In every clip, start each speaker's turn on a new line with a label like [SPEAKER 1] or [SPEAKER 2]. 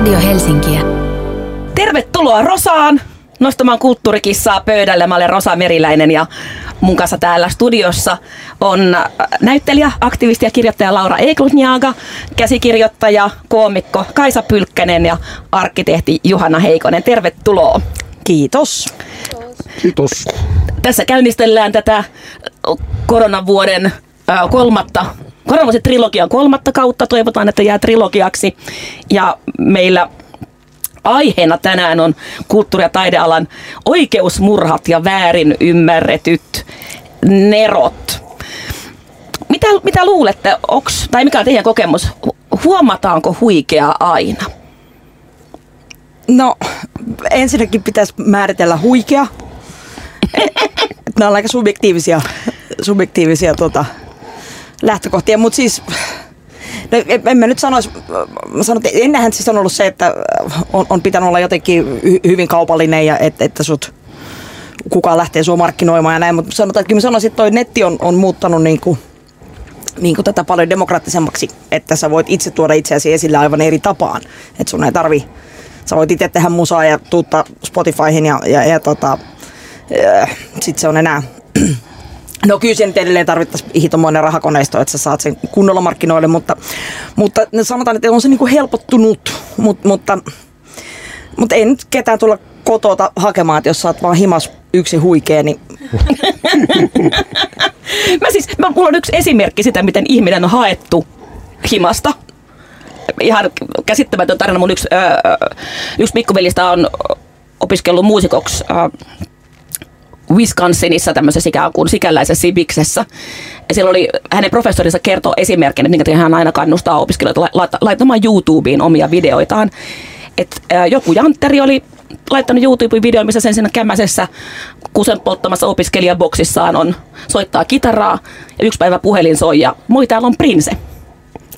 [SPEAKER 1] Radio Helsinkiä.
[SPEAKER 2] Tervetuloa Rosaan nostamaan kulttuurikissaa pöydälle. Mä olen Rosa Meriläinen ja mun kanssa täällä studiossa on näyttelijä, aktivisti ja kirjoittaja Laura Eklutniaga, käsikirjoittaja, koomikko Kaisa Pylkkänen ja arkkitehti Juhana Heikonen. Tervetuloa.
[SPEAKER 3] Kiitos.
[SPEAKER 4] Kiitos.
[SPEAKER 2] Tässä käynnistellään tätä koronavuoden kolmatta koronavuoden trilogian kolmatta kautta. Toivotaan, että jää trilogiaksi. Ja meillä aiheena tänään on kulttuuri- ja taidealan oikeusmurhat ja väärin ymmärretyt nerot. Mitä, mitä luulette, onks, tai mikä on teidän kokemus, huomataanko huikea aina?
[SPEAKER 3] No, ensinnäkin pitäisi määritellä huikea. Nämä on aika subjektiivisia, subjektiivisia tota, lähtökohtia, mutta siis No, en mä nyt sanoisi, mä sanon, että ennenhän siis on ollut se, että on, on pitänyt olla jotenkin hy, hyvin kaupallinen ja että, että sut kukaan lähtee sua markkinoimaan ja näin, mutta sanotaan, että kyllä mä sanoisin, että toi netti on, on muuttanut niin kuin, niin kuin tätä paljon demokraattisemmaksi, että sä voit itse tuoda itseäsi esille aivan eri tapaan, että sun ei tarvi, sä voit itse tehdä musaa ja tuuttaa Spotifyhin ja, ja, ja tota, sitten se on enää No kyllä sen edelleen tarvittaisiin hitomoinen rahakoneisto, että sä saat sen kunnolla markkinoille, mutta, mutta sanotaan, että on se niin kuin helpottunut, mutta, mutta, mutta ei nyt ketään tulla kotota hakemaan, että jos sä oot vaan himas yksi huikea, niin...
[SPEAKER 2] mä siis, mä, mulla on yksi esimerkki sitä, miten ihminen on haettu himasta. Ihan käsittämätön tarina. Mun yksi, öö, yksi pikkuvelistä on opiskellut muusikoksi Wisconsinissa tämmöisessä ikään kuin sikäläisessä Sibiksessä. Ja siellä oli, hänen professorinsa kertoo esimerkkinä, että minkä hän aina kannustaa opiskelijoita laittamaan YouTubeen omia videoitaan. Et, ää, joku jantteri oli laittanut YouTube-videon, missä sen siinä kämmäisessä kusen polttamassa opiskelijaboksissaan on soittaa kitaraa ja yksi päivä puhelin soi ja moi täällä on Prince.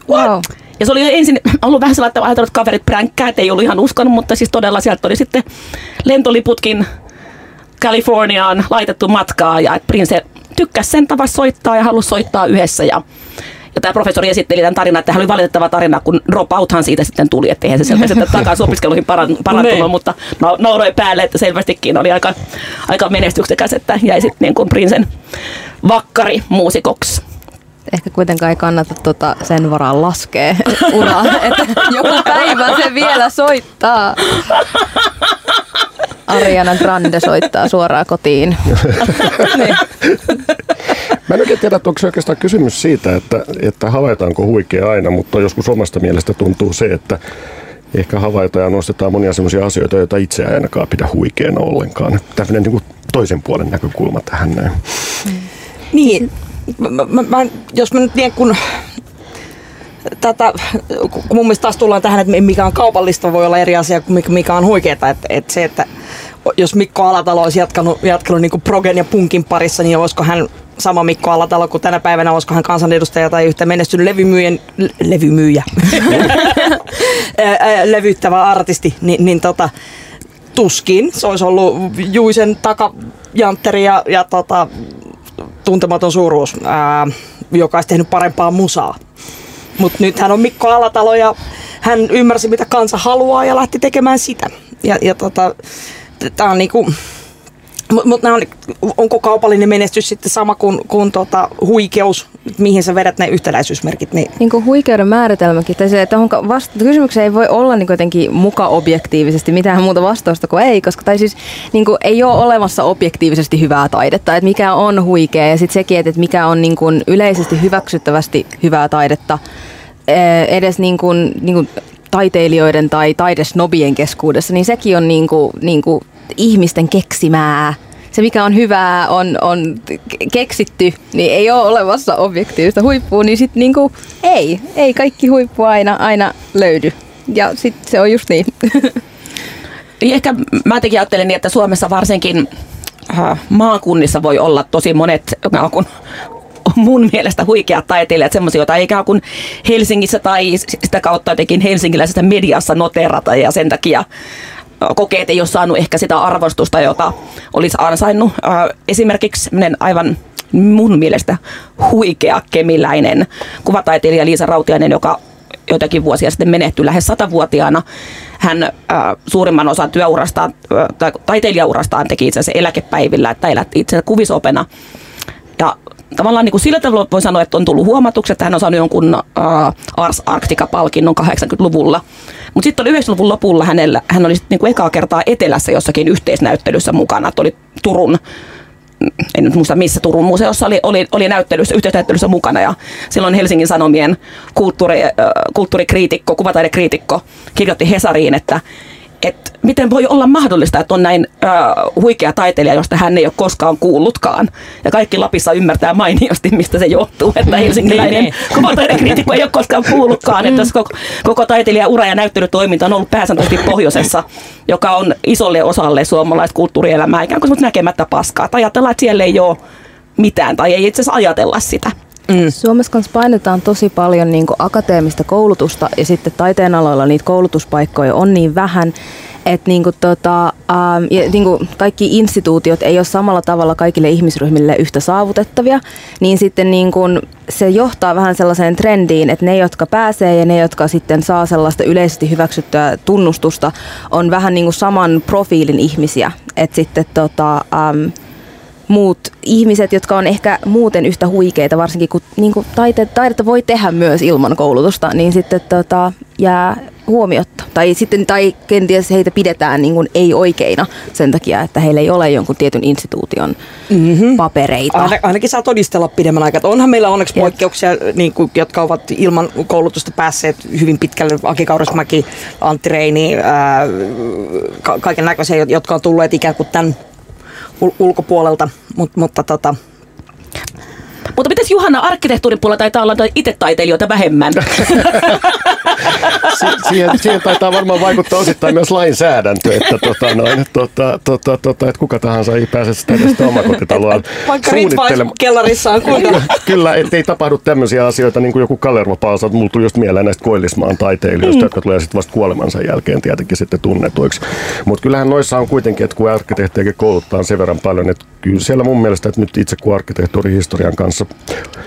[SPEAKER 1] Wow.
[SPEAKER 2] Ja se oli ensin ollut vähän sellainen, että ajatellut, että kaverit pränkkää, ei ollut ihan uskonut, mutta siis todella sieltä oli sitten lentoliputkin Kaliforniaan laitettu matkaa ja että Prince tykkäsi sen tavassa soittaa ja halusi soittaa yhdessä ja ja tämä professori esitteli tämän tarinan, että hän oli valitettava tarina, kun dropouthan siitä sitten tuli, että eihän se selvästi takaisin opiskeluihin parantunut, niin. mutta no, nauroi päälle, että selvästikin oli aika, aika menestyksekäs, että jäi sitten niin kuin Prinsen vakkari muusikoksi
[SPEAKER 1] ehkä kuitenkaan ei kannata tota sen varaan laskea uraa, että joku päivä se vielä soittaa. Ariana Grande soittaa suoraan kotiin.
[SPEAKER 4] niin. Mä en oikein tiedä, että onko se oikeastaan kysymys siitä, että, että havaitaanko huikea aina, mutta joskus omasta mielestä tuntuu se, että ehkä havaitaan ja nostetaan monia sellaisia asioita, joita itse ei ainakaan pidä huikeana ollenkaan. Tämmöinen niin toisen puolen näkökulma tähän näin.
[SPEAKER 3] Niin, mä, mä, mä, jos mä nyt niin kun tätä, kun mun mielestä taas tullaan tähän, että mikä on kaupallista, voi olla eri asia kuin mikä on huikeeta. Että, että se, että jos Mikko Alatalo olisi jatkanut, jatkanut niin kuin progen ja punkin parissa, niin olisiko hän sama Mikko Alatalo kuin tänä päivänä, olisiko hän kansanedustaja tai yhtä menestynyt levymyyjän, levymyyjä, levyttävä artisti, niin, niin tota, tuskin. Se olisi ollut Juisen takajantteri ja, ja tota, tuntematon suuruus, ää, joka olisi tehnyt parempaa musaa. Mutta nyt hän on Mikko Alatalo ja hän ymmärsi mitä kansa haluaa ja lähti tekemään sitä. Ja, ja tota, tämä on niinku, mutta on, onko kaupallinen menestys sitten sama kuin, kuin tota, huikeus, mihin sä vedät ne yhtäläisyysmerkit? Niin.
[SPEAKER 1] Niin kuin huikeuden määritelmäkin, tai se, että onko vasta- kysymykseen ei voi olla niin jotenkin muka objektiivisesti mitään muuta vastausta kuin ei, koska tai siis niin kuin, ei ole olemassa objektiivisesti hyvää taidetta, että mikä on huikea ja sitten sekin, että mikä on niin kuin yleisesti hyväksyttävästi hyvää taidetta, edes niin kuin, niin kuin taiteilijoiden tai taidesnobien keskuudessa, niin sekin on niin kuin, niin kuin ihmisten keksimää. Se, mikä on hyvää, on, on keksitty, niin ei ole olemassa objektiivista huippua, niin sitten niinku, ei, ei kaikki huippu aina, aina löydy. Ja sitten se on just niin.
[SPEAKER 2] Niin ehkä mä tekin ajattelen niin, että Suomessa varsinkin äh, maakunnissa voi olla tosi monet kun mun mielestä huikeat taiteilijat, semmoisia, joita ei ikään kuin Helsingissä tai sitä kautta jotenkin helsinkiläisessä mediassa noterata ja sen takia kokeet ei ole saanut ehkä sitä arvostusta, jota olisi ansainnut. Esimerkiksi aivan mun mielestä huikea kemiläinen kuvataiteilija Liisa Rautiainen, joka joitakin vuosia sitten menehtyi lähes satavuotiaana. Hän äh, suurimman osan työurastaan, äh, tai taiteilijaurastaan teki itse asiassa eläkepäivillä, että elätti itse kuvisopena. Ja tavallaan niin kuin sillä tavalla voi sanoa, että on tullut huomatuksi, että hän on saanut jonkun äh, Ars Arctica-palkinnon 80-luvulla. Mutta sitten oli 90-luvun lopulla hänellä, hän oli niin kuin ekaa kertaa etelässä jossakin yhteisnäyttelyssä mukana, että oli Turun en nyt muista missä Turun museossa oli, oli, oli näyttelyssä, yhteisnäyttelyssä mukana ja silloin Helsingin Sanomien kulttuuri, äh, kulttuurikriitikko, kuvataidekriitikko kirjoitti Hesariin, että että miten voi olla mahdollista, että on näin äh, huikea taiteilija, josta hän ei ole koskaan kuullutkaan. Ja kaikki Lapissa ymmärtää mainiosti, mistä se johtuu, että niin, helsinkiläinen niin, niin. kuvataidekriitikko ei ole koskaan kuullutkaan. Että koko, koko taiteilija ura ja näyttelytoiminta on ollut pääsääntöisesti pohjoisessa, joka on isolle osalle suomalaista kulttuurielämää ikään kuin näkemättä paskaa. Tai ajatellaan, että siellä ei ole mitään tai ei itse asiassa ajatella sitä.
[SPEAKER 1] Mm. Suomessa kanssa painetaan tosi paljon niin akateemista koulutusta ja sitten taiteen aloilla niitä koulutuspaikkoja on niin vähän, että niin kuin tota, ähm, ja niin kuin kaikki instituutiot ei ole samalla tavalla kaikille ihmisryhmille yhtä saavutettavia, niin sitten niin kuin se johtaa vähän sellaiseen trendiin, että ne, jotka pääsee ja ne, jotka sitten saa sellaista yleisesti hyväksyttyä tunnustusta, on vähän niin kuin saman profiilin ihmisiä. Että sitten tota, ähm, muut ihmiset, jotka on ehkä muuten yhtä huikeita, varsinkin kun niin kuin taite, taidetta voi tehdä myös ilman koulutusta, niin sitten tota, jää huomiotta. Tai, sitten, tai kenties heitä pidetään niin kuin ei-oikeina sen takia, että heillä ei ole jonkun tietyn instituution mm-hmm. papereita.
[SPEAKER 3] Ain, ainakin saa todistella pidemmän aikaa. Onhan meillä onneksi Jep. poikkeuksia, niin kuin, jotka ovat ilman koulutusta päässeet hyvin pitkälle. Aki Kaurismäki, Antti Reini, ää, ka- kaiken näköisiä, jotka on tulleet ikään kuin tämän ulkopuolelta, Mut, mutta tota,
[SPEAKER 2] mutta mitäs Juhanna, arkkitehtuurin puolella taitaa olla itse taiteilijoita vähemmän.
[SPEAKER 4] si- siihen, siihen, taitaa varmaan vaikuttaa osittain myös lainsäädäntö, että, tota, noin, tota, tota, tota, että kuka tahansa ei pääse sitä edes omakotitaloa
[SPEAKER 3] suunnittelemaan. kellarissaan
[SPEAKER 4] kuinka. Kyllä, ettei tapahdu tämmöisiä asioita, niin kuin joku Kalervo Paasa, mulla tuli just mieleen näistä Koillismaan taiteilijoista, mm. jotka tulee sitten vasta kuolemansa jälkeen tietenkin sitten tunnetuiksi. Mutta kyllähän noissa on kuitenkin, että kun arkkitehtiäkin kouluttaa sen verran paljon, että kyllä siellä mun mielestä, että nyt itse kun arkkitehtuurihistorian kanssa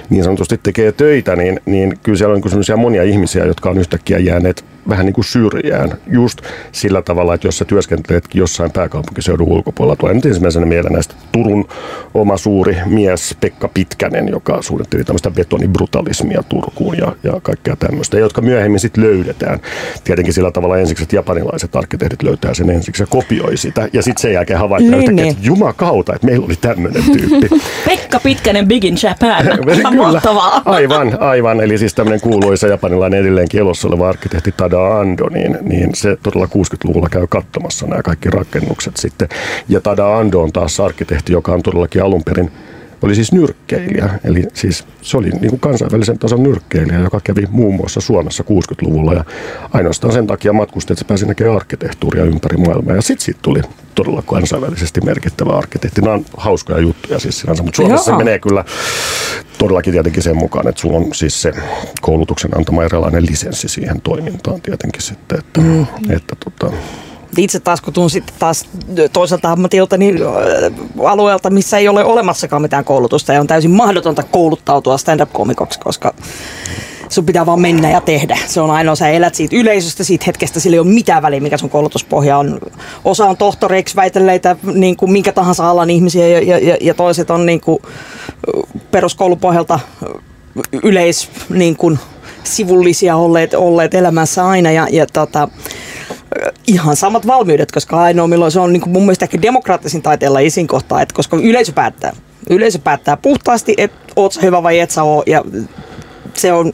[SPEAKER 4] niin sanotusti tekee töitä, niin, niin kyllä siellä on niin monia ihmisiä, jotka on yhtäkkiä jääneet vähän niin kuin syrjään. Just sillä tavalla, että jos sä työskenteletkin jossain pääkaupunkiseudun ulkopuolella, tulee nyt ensimmäisenä mieleen näistä Turun oma suuri mies Pekka Pitkänen, joka suunnitteli tämmöistä betonibrutalismia Turkuun ja, ja kaikkea tämmöistä, jotka myöhemmin sitten löydetään. Tietenkin sillä tavalla ensiksi, että japanilaiset arkkitehdit löytää sen ensiksi ja kopioi sitä, ja sitten sen jälkeen havaittaa niin, niin. että jumakauta, että meillä oli tämmöinen tyyppi.
[SPEAKER 2] Pekka Pitkänen Big in Japan. Kyllä,
[SPEAKER 4] aivan, aivan. Eli siis tämmöinen kuuluisa japanilainen edelleenkin elossa oleva arkkitehti Tada Tada Ando, niin, niin se todella 60-luvulla käy katsomassa nämä kaikki rakennukset sitten. Ja Tada Ando on taas arkkitehti, joka on todellakin alun perin oli siis nyrkkeilijä, eli siis se oli niin kuin kansainvälisen tason nyrkkeilijä, joka kävi muun muassa Suomessa 60-luvulla ja ainoastaan sen takia matkusti, että se pääsi näkemään arkkitehtuuria ympäri maailmaa ja sitten siitä tuli todella kansainvälisesti merkittävä arkkitehti. Nämä on hauskoja juttuja siis sinänsä, mutta Suomessa Joo. se menee kyllä todellakin tietenkin sen mukaan, että sulla on siis se koulutuksen antama erilainen lisenssi siihen toimintaan tietenkin sitten, että, mm. että tota,
[SPEAKER 3] itse taas kun tuun sitten taas toiselta ammatilta niin alueelta, missä ei ole olemassakaan mitään koulutusta ja on täysin mahdotonta kouluttautua stand-up-komikoksi, koska sun pitää vaan mennä ja tehdä. Se on ainoa, sä elät siitä yleisöstä, siitä hetkestä, sillä ei ole mitään väliä, mikä sun koulutuspohja on. Osa on tohtoreiksi väitelleitä niin kuin minkä tahansa alan ihmisiä ja, ja, ja toiset on niin kuin peruskoulupohjalta yleis niin kuin sivullisia olleet, olleet elämässä aina ja, ja tota, ihan samat valmiudet, koska ainoa milloin se on niin kuin mun mielestä ehkä demokraattisin taiteella isin kohtaa, että koska yleisö päättää. Yleisö päättää puhtaasti, että oot sä hyvä vai et sä oo, ja se on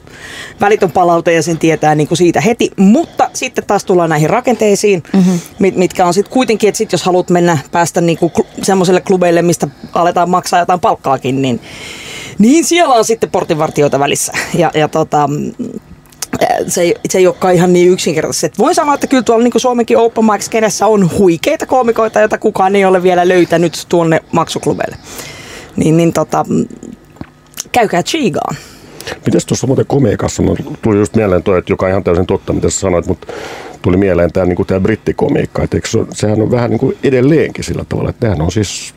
[SPEAKER 3] välitön palaute ja sen tietää niin kuin siitä heti. Mutta sitten taas tullaan näihin rakenteisiin, mm-hmm. mitkä on sitten kuitenkin, että sit jos haluat mennä päästä niin kuin semmoiselle klubeille, mistä aletaan maksaa jotain palkkaakin, niin, niin siellä on sitten portinvartijoita välissä. Ja, ja tota, se ei, se ei olekaan ihan niin yksinkertaisesti. Voin sanoa, että kyllä tuolla niin Suomenkin Open Mics kenessä on huikeita koomikoita, joita kukaan ei ole vielä löytänyt tuonne maksuklubeille. Niin, niin tota, käykää chigaan.
[SPEAKER 4] Mites tuossa muuten komiikassa, no, tuli just mieleen toi, että joka on ihan täysin totta, mitä sä sanoit, mutta tuli mieleen tämä niin brittikomiikka, että se, sehän on vähän niin kuin edelleenkin sillä tavalla, että nehän on siis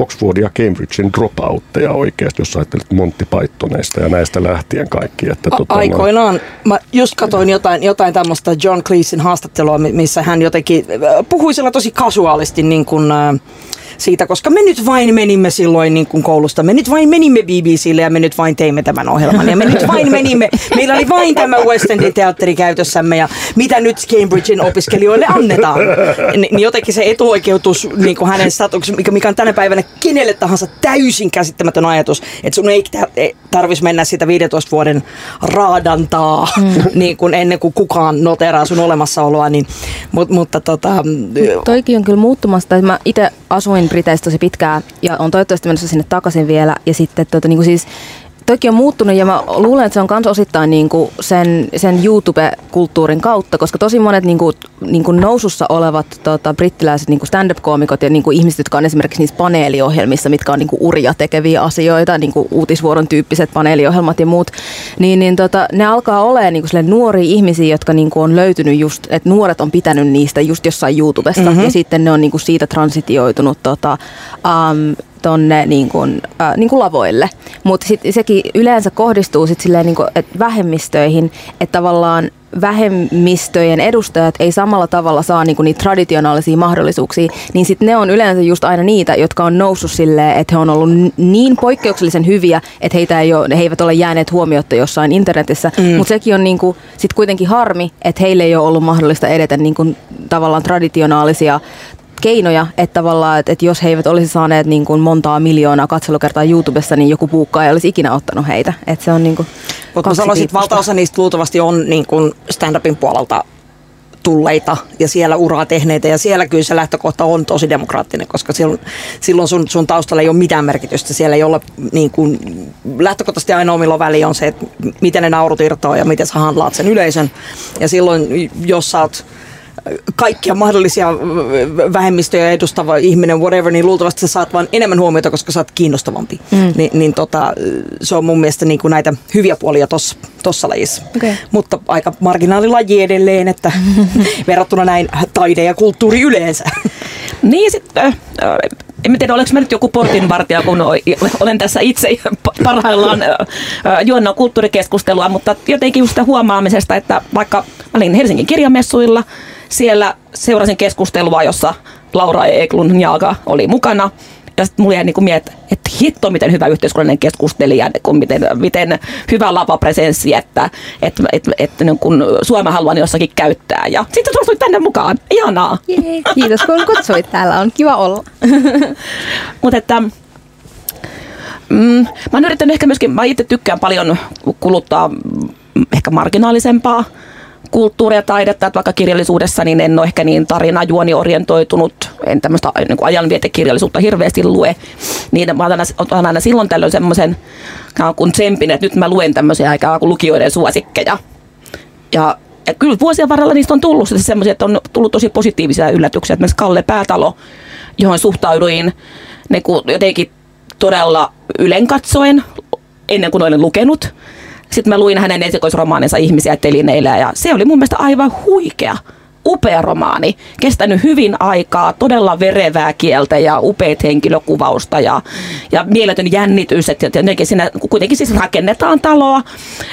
[SPEAKER 4] Oxford ja Cambridgein dropoutteja oikeasti, jos ajattelet Monty Pythoneista ja näistä lähtien kaikki. Että
[SPEAKER 3] A-
[SPEAKER 4] tota,
[SPEAKER 3] Aikoinaan, mä just katsoin jotain, jotain tämmöistä John Cleesin haastattelua, mi- missä hän jotenkin äh, puhui sillä tosi kasuaalisti niin kuin, äh, siitä, koska me nyt vain menimme silloin niin kuin koulusta, me nyt vain menimme BBClle ja me nyt vain teimme tämän ohjelman ja me nyt vain menimme, meillä oli vain tämä West Endin teatteri käytössämme ja mitä nyt Cambridgein opiskelijoille annetaan. Ni- Niin jotenkin se etuoikeutus niin kuin hänen statuksessa, mikä, mikä on tänä päivänä kenelle tahansa täysin käsittämätön ajatus, että sun ei tarvitsisi mennä sitä 15 vuoden raadantaa mm. niin kuin ennen kuin kukaan noteraa sun olemassaoloa, niin, mut, mutta tota,
[SPEAKER 1] Toikin on kyllä muuttumasta. että Mä itse asuin Briteissä tosi pitkään ja on toivottavasti menossa sinne takaisin vielä. Ja sitten tota, niin kuin siis, toikin on muuttunut ja mä luulen, että se on myös osittain niin kuin sen, sen YouTube-kulttuurin kautta, koska tosi monet niin kuin, niin kuin nousussa olevat tota, brittiläiset niin kuin stand-up-koomikot ja niin kuin ihmiset, jotka on esimerkiksi niissä paneeliohjelmissa, mitkä on niin kuin uria tekeviä asioita, niin kuin uutisvuoron tyyppiset paneeliohjelmat ja muut, niin, niin tota, ne alkaa olemaan niin kuin nuoria ihmisiä, jotka niin kuin on löytynyt just, että nuoret on pitänyt niistä just jossain YouTubesta mm-hmm. ja sitten ne on niin kuin siitä transitioitunut tota, um, tonne niin kuin, äh, niin kuin lavoille. Mutta sekin yleensä kohdistuu sit silleen niin kuin, et vähemmistöihin, että tavallaan vähemmistöjen edustajat ei samalla tavalla saa niinku niitä traditionaalisia mahdollisuuksia, niin sitten ne on yleensä just aina niitä, jotka on noussut silleen, että he on ollut niin poikkeuksellisen hyviä, että heitä ei ole, he eivät ole jääneet huomiotta jossain internetissä, mm. mutta sekin on niinku, sit kuitenkin harmi, että heille ei ole ollut mahdollista edetä niinku, tavallaan traditionaalisia keinoja, että tavallaan, että, että jos he eivät olisi saaneet niin kuin montaa miljoonaa katselukertaa YouTubessa, niin joku puukka ei olisi ikinä ottanut heitä. Että se on niin kuin
[SPEAKER 3] Mutta sanoisin, että valtaosa niistä luultavasti on niin kuin stand-upin puolelta tulleita ja siellä uraa tehneitä ja siellä kyllä se lähtökohta on tosi demokraattinen, koska silloin, silloin sun, sun taustalla ei ole mitään merkitystä. Siellä ei ole niin kuin, lähtökohtaisesti ainoa milloin väli on se, että miten ne naurut irtoaa ja miten sä handlaat sen yleisön. Ja silloin, jos sä oot kaikkia mahdollisia vähemmistöjä edustava ihminen, whatever, niin luultavasti sä saat vaan enemmän huomiota, koska sä oot kiinnostavampi. Mm. Ni, niin tota, se on mun mielestä niin kuin näitä hyviä puolia tossa, tossa lajissa.
[SPEAKER 1] Okay.
[SPEAKER 3] Mutta aika marginaalilaji edelleen, että verrattuna näin taide ja kulttuuri yleensä.
[SPEAKER 2] Niin sitten, äh, en tiedä olenko mä nyt joku portinvartija, kun olen tässä itse parhaillaan juonnon kulttuurikeskustelua, mutta jotenkin just sitä huomaamisesta, että vaikka olin Helsingin kirjamessuilla, siellä seurasin keskustelua, jossa Laura Eklund Jaaga oli mukana. Ja sitten mulla jäi niin miet, että hitto, miten hyvä yhteiskunnallinen keskustelija, kun miten, miten hyvä lavapresenssi, että, että, että, että niin kun Suomen haluan jossakin käyttää. Ja sitten suostuit tänne mukaan. Ihanaa.
[SPEAKER 1] Jee, kiitos kun kutsuit täällä. On kiva olla.
[SPEAKER 2] Mutta että mm, mä oon yrittänyt ehkä myöskin, mä itse tykkään paljon kuluttaa ehkä marginaalisempaa kulttuuria ja taidetta, että vaikka kirjallisuudessa niin en ole ehkä niin tarinajuoniorientoitunut, en tämmöistä niin ajanvietekirjallisuutta hirveästi lue, niin mä otan, otan aina silloin tällöin semmoisen kuin tsempin, että nyt mä luen tämmöisiä aika kuin lukijoiden suosikkeja. Ja, ja kyllä vuosien varrella niistä on tullut semmoisia, että on tullut tosi positiivisia yllätyksiä. Esimerkiksi Kalle Päätalo, johon suhtauduin ne jotenkin todella ylenkatsoen ennen kuin olen lukenut. Sitten mä luin hänen esikoisromaaninsa Ihmisiä telineillä ja se oli mun mielestä aivan huikea upea romaani, kestänyt hyvin aikaa, todella verevää kieltä ja upeat henkilökuvausta ja, ja mieletön jännitys, että jotenkin siinä kuitenkin siis rakennetaan taloa,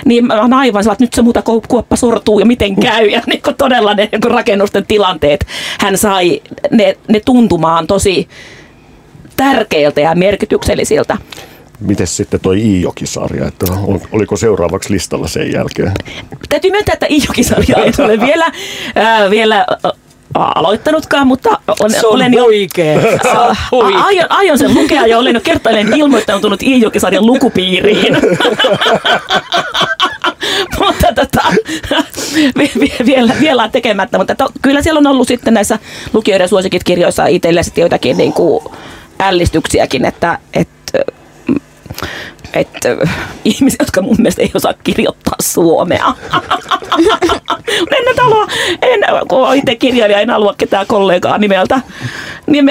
[SPEAKER 2] niin mä oon aivan sellainen, että nyt se muuta kuoppa sortuu ja miten käy ja niin todella ne niin rakennusten tilanteet, hän sai ne, ne tuntumaan tosi tärkeiltä ja merkityksellisiltä.
[SPEAKER 4] Miten sitten toi Iijoki-sarja, että oliko seuraavaksi listalla sen jälkeen?
[SPEAKER 2] Täytyy myöntää, että Iijoki-sarja ei ole vielä, äh, vielä äh, aloittanutkaan, mutta on,
[SPEAKER 3] se on
[SPEAKER 2] olen
[SPEAKER 3] jo, äh,
[SPEAKER 2] aion, aion sen lukea ja olen jo kertaalleen ilmoittautunut Iijokisarjan lukupiiriin. mutta tota, vielä, vielä on tekemättä, mutta to, kyllä siellä on ollut sitten näissä lukijoiden suosikit kirjoissa itselle sitten joitakin niin kuin ällistyksiäkin, että, että että ihmiset, jotka mun mielestä ei osaa kirjoittaa suomea. en nyt halua, en, kun itse kirjailija, en halua ketään kollegaa nimeltä,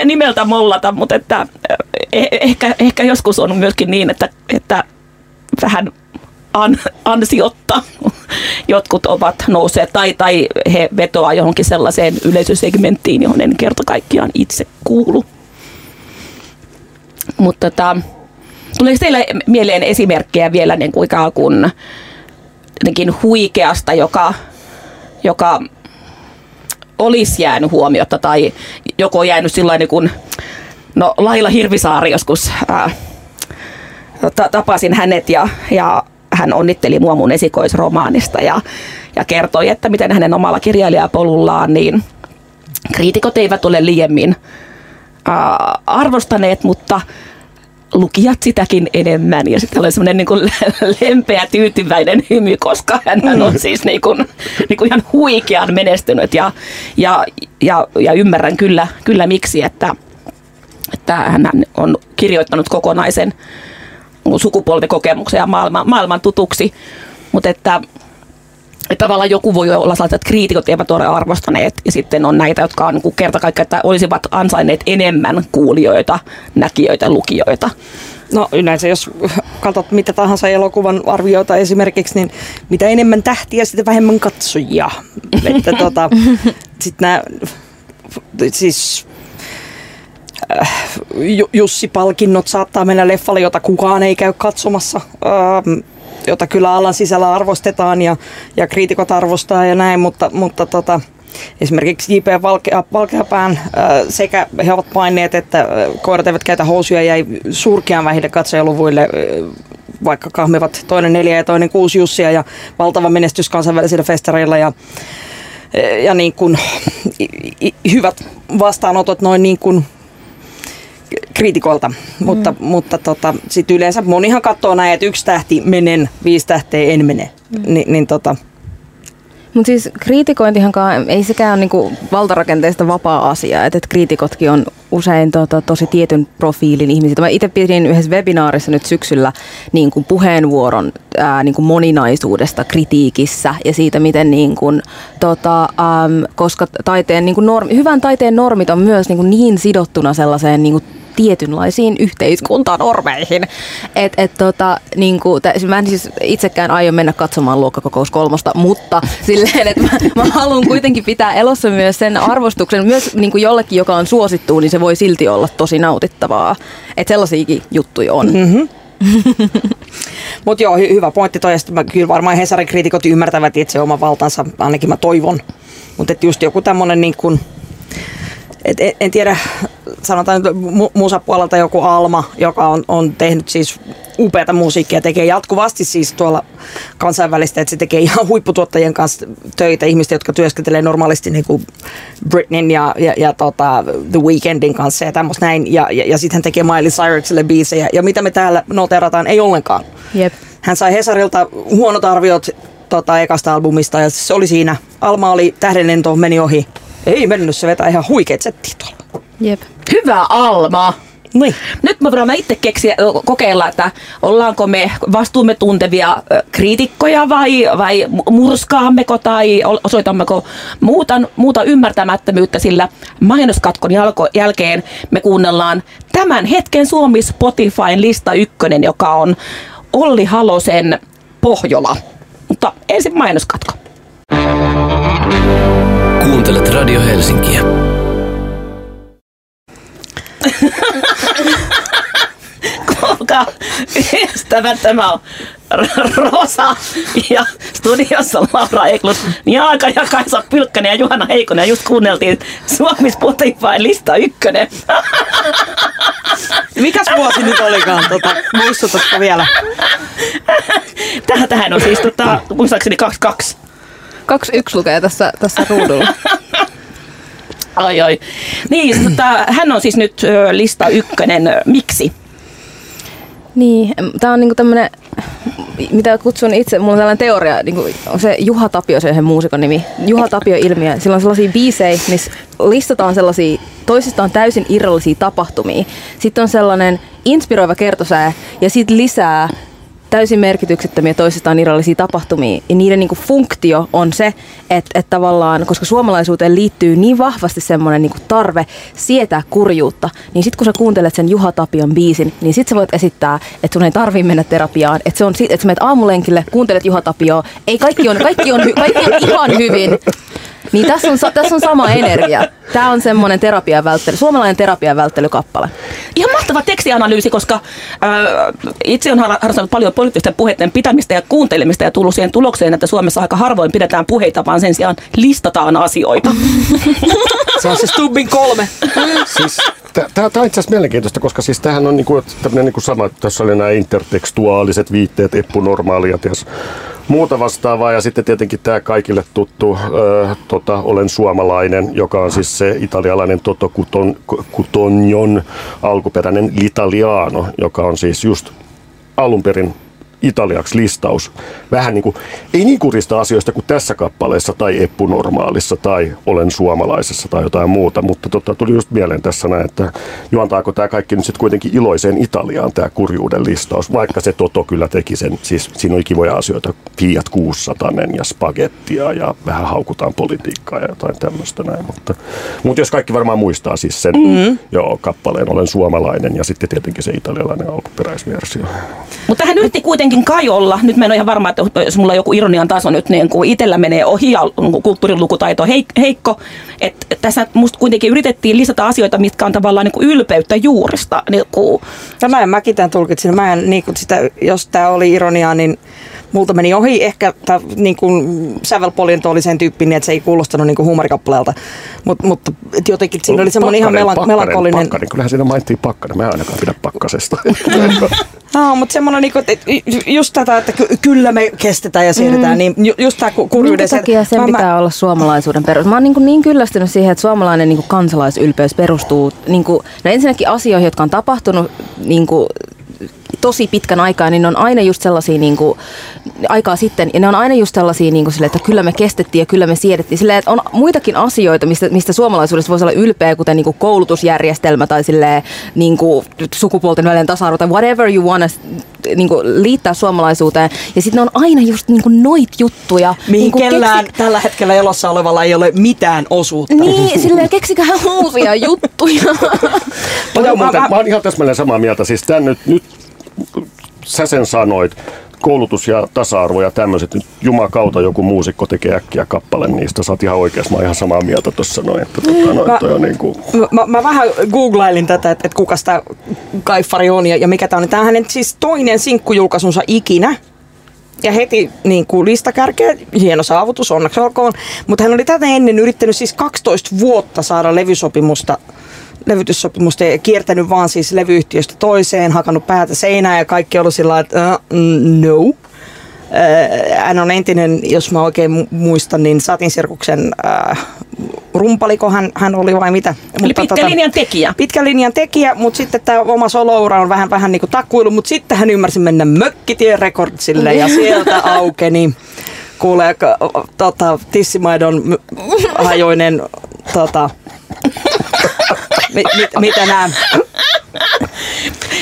[SPEAKER 2] nimeltä mollata, mutta että eh, ehkä, ehkä joskus on myöskin niin, että, että vähän an, ansiotta jotkut ovat nousseet tai, tai he vetoaa johonkin sellaiseen yleisösegmenttiin, johon en kerta kaikkiaan itse kuulu. Mutta tota, tuleeko teille mieleen esimerkkejä vielä niin kuin ikään kuin jotenkin huikeasta, joka, joka olisi jäänyt huomiota tai joko jäänyt sillä niin kuin, no Laila Hirvisaari joskus ää, ta- tapasin hänet ja, ja hän onnitteli mua mun esikoisromaanista ja, ja kertoi, että miten hänen omalla kirjailijapolullaan niin kriitikot eivät ole liiemmin ää, arvostaneet, mutta lukijat sitäkin enemmän. Ja sitten oli semmoinen niin lempeä, tyytyväinen hymy, koska hän on siis niin kuin, niin kuin ihan huikean menestynyt. Ja, ja, ja, ja ymmärrän kyllä, kyllä miksi, että, että hän on kirjoittanut kokonaisen sukupolvikokemuksen ja maailman, maailman tutuksi. Mutta että että tavallaan joku voi olla sellaista, että kriitikot eivät ole arvostaneet ja sitten on näitä, jotka on niin kerta kaikkiaan, että olisivat ansainneet enemmän kuulijoita, näkijöitä, lukijoita.
[SPEAKER 3] No yleensä jos katsot mitä tahansa elokuvan arvioita esimerkiksi, niin mitä enemmän tähtiä, sitä vähemmän katsojia. että tota, sit nää, siis äh, Jussi-palkinnot saattaa mennä leffalle, jota kukaan ei käy katsomassa. Ähm, jota kyllä alan sisällä arvostetaan ja, ja kriitikot arvostaa ja näin, mutta, mutta tota, esimerkiksi J.P. Valkea, Valkeapään äh, sekä he ovat paineet, että äh, koirat eivät käytä housuja jäi surkean vähille katsojaluvuille, äh, vaikka kahmivat toinen neljä ja toinen kuusi Jussia ja valtava menestys kansainvälisillä festareilla ja ja niin kuin, hyvät vastaanotot noin niin kuin kriitikoilta, mutta, mm. mutta tota, sitten yleensä monihan katsoo näin, että yksi tähti menen, viisi tähteä en mene. Mm. Ni, niin tota,
[SPEAKER 1] mutta siis kriitikointihankaan ei sekään ole niinku valtarakenteesta vapaa asia, että et kriitikotkin on usein tota, tosi tietyn profiilin ihmisiä. Mä itse pidin yhdessä webinaarissa nyt syksyllä niin kuin puheenvuoron ää, niin kuin moninaisuudesta kritiikissä ja siitä, miten niin kuin, tota, äm, koska taiteen, niin kuin normi, hyvän taiteen normit on myös niin, kuin niin sidottuna sellaiseen niin kuin tietynlaisiin yhteiskuntanormeihin. Et, et tota, niin kuin, t- mä en siis itsekään aio mennä katsomaan luokkakokous kolmosta, mutta silleen, että mä, mä haluan kuitenkin pitää elossa myös sen arvostuksen, myös niin kuin jollekin, joka on suosittu, niin se voi silti olla tosi nautittavaa. Että sellaisiakin juttuja on. Mm-hmm.
[SPEAKER 3] Mutta joo, hy- hyvä pointti toi. mä, kyllä varmaan Hesarin kriitikot ymmärtävät itse oman valtansa, ainakin mä toivon. Mutta just joku tämmöinen niin kuin, et en, en tiedä, sanotaan nyt mu- musapuolelta joku Alma, joka on, on tehnyt siis upeata musiikkia, tekee jatkuvasti siis tuolla kansainvälistä, että se tekee ihan huipputuottajien kanssa töitä, ihmistä, jotka työskentelee normaalisti niin kuin Britneyn ja, ja, ja tota, The Weekendin kanssa ja tämmöistä näin, ja, ja, ja sitten hän tekee Miley Cyrusille biisejä, ja mitä me täällä noterataan, ei ollenkaan.
[SPEAKER 1] Yep.
[SPEAKER 3] Hän sai Hesarilta huonot arviot tota, ekasta albumista, ja se oli siinä. Alma oli tähdenlento, meni ohi. Ei mennyt, se vetää ihan huikeet settiä tuolla.
[SPEAKER 1] Jep.
[SPEAKER 2] Hyvä Alma!
[SPEAKER 3] Niin.
[SPEAKER 2] Nyt mä voidaan itse keksiä, kokeilla, että ollaanko me vastuumme tuntevia kriitikkoja vai, vai murskaammeko tai osoitammeko muuta, muuta ymmärtämättömyyttä, sillä mainoskatkon jalko, jälkeen me kuunnellaan tämän hetken Suomi Spotifyn lista ykkönen, joka on Olli Halosen Pohjola. Mutta ensin mainoskatko.
[SPEAKER 5] Kuuntelet Radio Helsinkiä.
[SPEAKER 2] Kuulkaa, ystävät, tämä on Rosa ja studiossa Laura Eklund, Jaaka ja Kaisa Pylkkänen ja Juhana Heikonen. Ja just kuunneltiin Suomi Spotify lista ykkönen.
[SPEAKER 3] Mikäs vuosi nyt olikaan? Tota, muistutatko vielä?
[SPEAKER 2] Tähän, tähän on siis tota, muistaakseni 22.
[SPEAKER 1] 21 lukee tässä, tässä ruudulla.
[SPEAKER 2] Ai ai. Niin, tota, hän on siis nyt lista ykkönen. Miksi?
[SPEAKER 1] Niin, tämä on niinku tämmönen, mitä kutsun itse, mulla on tällainen teoria, niinku, on se Juha Tapio, se muusikon nimi, Juha Tapio-ilmiö. Sillä on sellaisia biisejä, missä listataan sellaisia toisistaan täysin irrallisia tapahtumia. Sitten on sellainen inspiroiva kertosää ja sitten lisää täysin merkityksettömiä toisistaan irrallisia tapahtumia. Ja niiden niin kuin funktio on se, että, että tavallaan, koska suomalaisuuteen liittyy niin vahvasti semmoinen niin kuin tarve sietää kurjuutta, niin sitten kun sä kuuntelet sen Juha Tapion biisin, niin sitten sä voit esittää, että sun ei tarvii mennä terapiaan. Että, se on, että sä menet aamulenkille, kuuntelet Juha Tapioa, ei kaikki on, kaikki on, kaikki on ihan hyvin. Niin tässä on, tässä on sama energia. Tämä on semmoinen terapian välttely, suomalainen terapian välttelykappale.
[SPEAKER 2] Ihan mahtava tekstianalyysi, koska äh, itse on har- harrastanut paljon poliittisten puheiden pitämistä ja kuuntelemista ja tullut siihen tulokseen, että Suomessa aika harvoin pidetään puheita, vaan sen sijaan listataan asioita.
[SPEAKER 3] Se on se Stubbin kolme.
[SPEAKER 4] Siis, Tämä on itse asiassa mielenkiintoista, koska siis tämähän on niinku, tämmöinen niinku sama, että tässä oli nämä intertekstuaaliset viitteet, eppunormaaliat ja muuta vastaavaa. Ja sitten tietenkin tämä kaikille tuttu äh, tota, Olen suomalainen, joka on siis se italialainen Toto Cuton, Cutonion alkuperäinen L'Italiano, joka on siis just alun perin italiaksi listaus. Vähän niin kuin, ei niin kurista asioista kuin tässä kappaleessa tai Eppu-normaalissa tai Olen suomalaisessa tai jotain muuta, mutta tota, tuli just mieleen tässä näin, että juontaako tämä kaikki nyt sitten kuitenkin iloiseen Italiaan tämä kurjuuden listaus, vaikka se Toto kyllä teki sen, siis siinä oli kivoja asioita, Fiat 600 ja spagettia ja vähän haukutaan politiikkaa ja jotain tämmöistä näin, mutta, mutta jos kaikki varmaan muistaa siis sen mm-hmm. joo, kappaleen Olen suomalainen ja sitten tietenkin se italialainen alkuperäisversio.
[SPEAKER 2] Mutta hän yritti kuitenkin kai olla, nyt mä en ole ihan varma, että jos mulla joku ironian taso nyt niin kuin itsellä menee ohi ja kulttuurilukutaito heikko, että tässä musta kuitenkin yritettiin lisätä asioita, mitkä on tavallaan niin kuin ylpeyttä juurista. Niin kuin.
[SPEAKER 3] Ja näin mäkin tämän tulkitsin. Mä en, niin kuin sitä, jos tämä oli ironiaa, niin multa meni ohi. Ehkä tämä niin kuin sävelpoljento oli sen tyyppinen, että se ei kuulostanut niin kuin huumorikappaleelta. Mut, mutta jotenkin siinä oli semmoinen ihan melan, melankolinen...
[SPEAKER 4] Pakkanen, kyllähän siinä mainittiin pakkanen. Mä en ainakaan pidä pakkasesta.
[SPEAKER 3] no, mutta semmoinen, niin kuin, että just tätä, että kyllä me kestetään ja siirretään, mm. niin just tämä kurjuuden...
[SPEAKER 1] Minkä takia sen mä, pitää mä... olla suomalaisuuden perus? Mä oon niin, kuin niin kyllästynyt siihen, että suomalainen niin kuin kansalaisylpeys perustuu niin kuin, no ensinnäkin asioihin, jotka on tapahtunut niin kuin, tosi pitkän aikaa, niin ne on aina just sellaisia niin kuin, aikaa sitten, ja ne on aina just sellaisia, niin kuin sille, että kyllä me kestettiin ja kyllä me siedettiin. Silleen, että on muitakin asioita, mistä, mistä suomalaisuudessa voisi olla ylpeä, kuten niin kuin koulutusjärjestelmä tai silleen, niin kuin sukupuolten välinen tasa-arvo tai whatever you want niin kuin, liittää suomalaisuuteen. Ja sitten ne on aina just niin kuin noit juttuja.
[SPEAKER 3] Mihin
[SPEAKER 1] niin
[SPEAKER 3] kuin kellään keksi... tällä hetkellä elossa olevalla ei ole mitään osuutta.
[SPEAKER 1] Niin, silleen keksiköhän uusia juttuja.
[SPEAKER 4] mä, mä, mä, mä oon ihan täsmälleen samaa mieltä. Siis tämän nyt, nyt sä sen sanoit, koulutus ja tasa-arvo ja tämmöiset, nyt jumakauta joku muusikko tekee äkkiä kappale niistä, sä oot ihan oikeassa, mä oon ihan samaa mieltä tuossa noin, että tota, noin, mä, toi on niin kuin...
[SPEAKER 3] mä, mä, vähän googlailin tätä, että, että kuka sitä Kaifari on ja, ja mikä tämä on. Tämä on hänen siis toinen sinkkujulkaisunsa ikinä, ja heti niin kuin listakärkeä, hieno saavutus, onneksi olkoon. Mutta hän oli tätä ennen yrittänyt siis 12 vuotta saada levysopimusta levytyssopimusta ja kiertänyt vaan siis levyyhtiöstä toiseen, hakannut päätä seinään ja kaikki ollut sillä että uh, no. Hän on entinen, jos mä oikein muistan, niin Satinsirkuksen uh, rumpaliko hän, hän oli vai mitä.
[SPEAKER 2] Eli mutta, pitkä tota, linjan tekijä.
[SPEAKER 3] Pitkä linjan tekijä, mutta sitten tämä oma soloura on vähän, vähän niin kuin takkuilu, mutta sitten hän ymmärsi mennä Mökkitien Recordsille ja sieltä aukeni kuulee tota, tissimaidon hajoinen tota, mi, mit, mitä nämä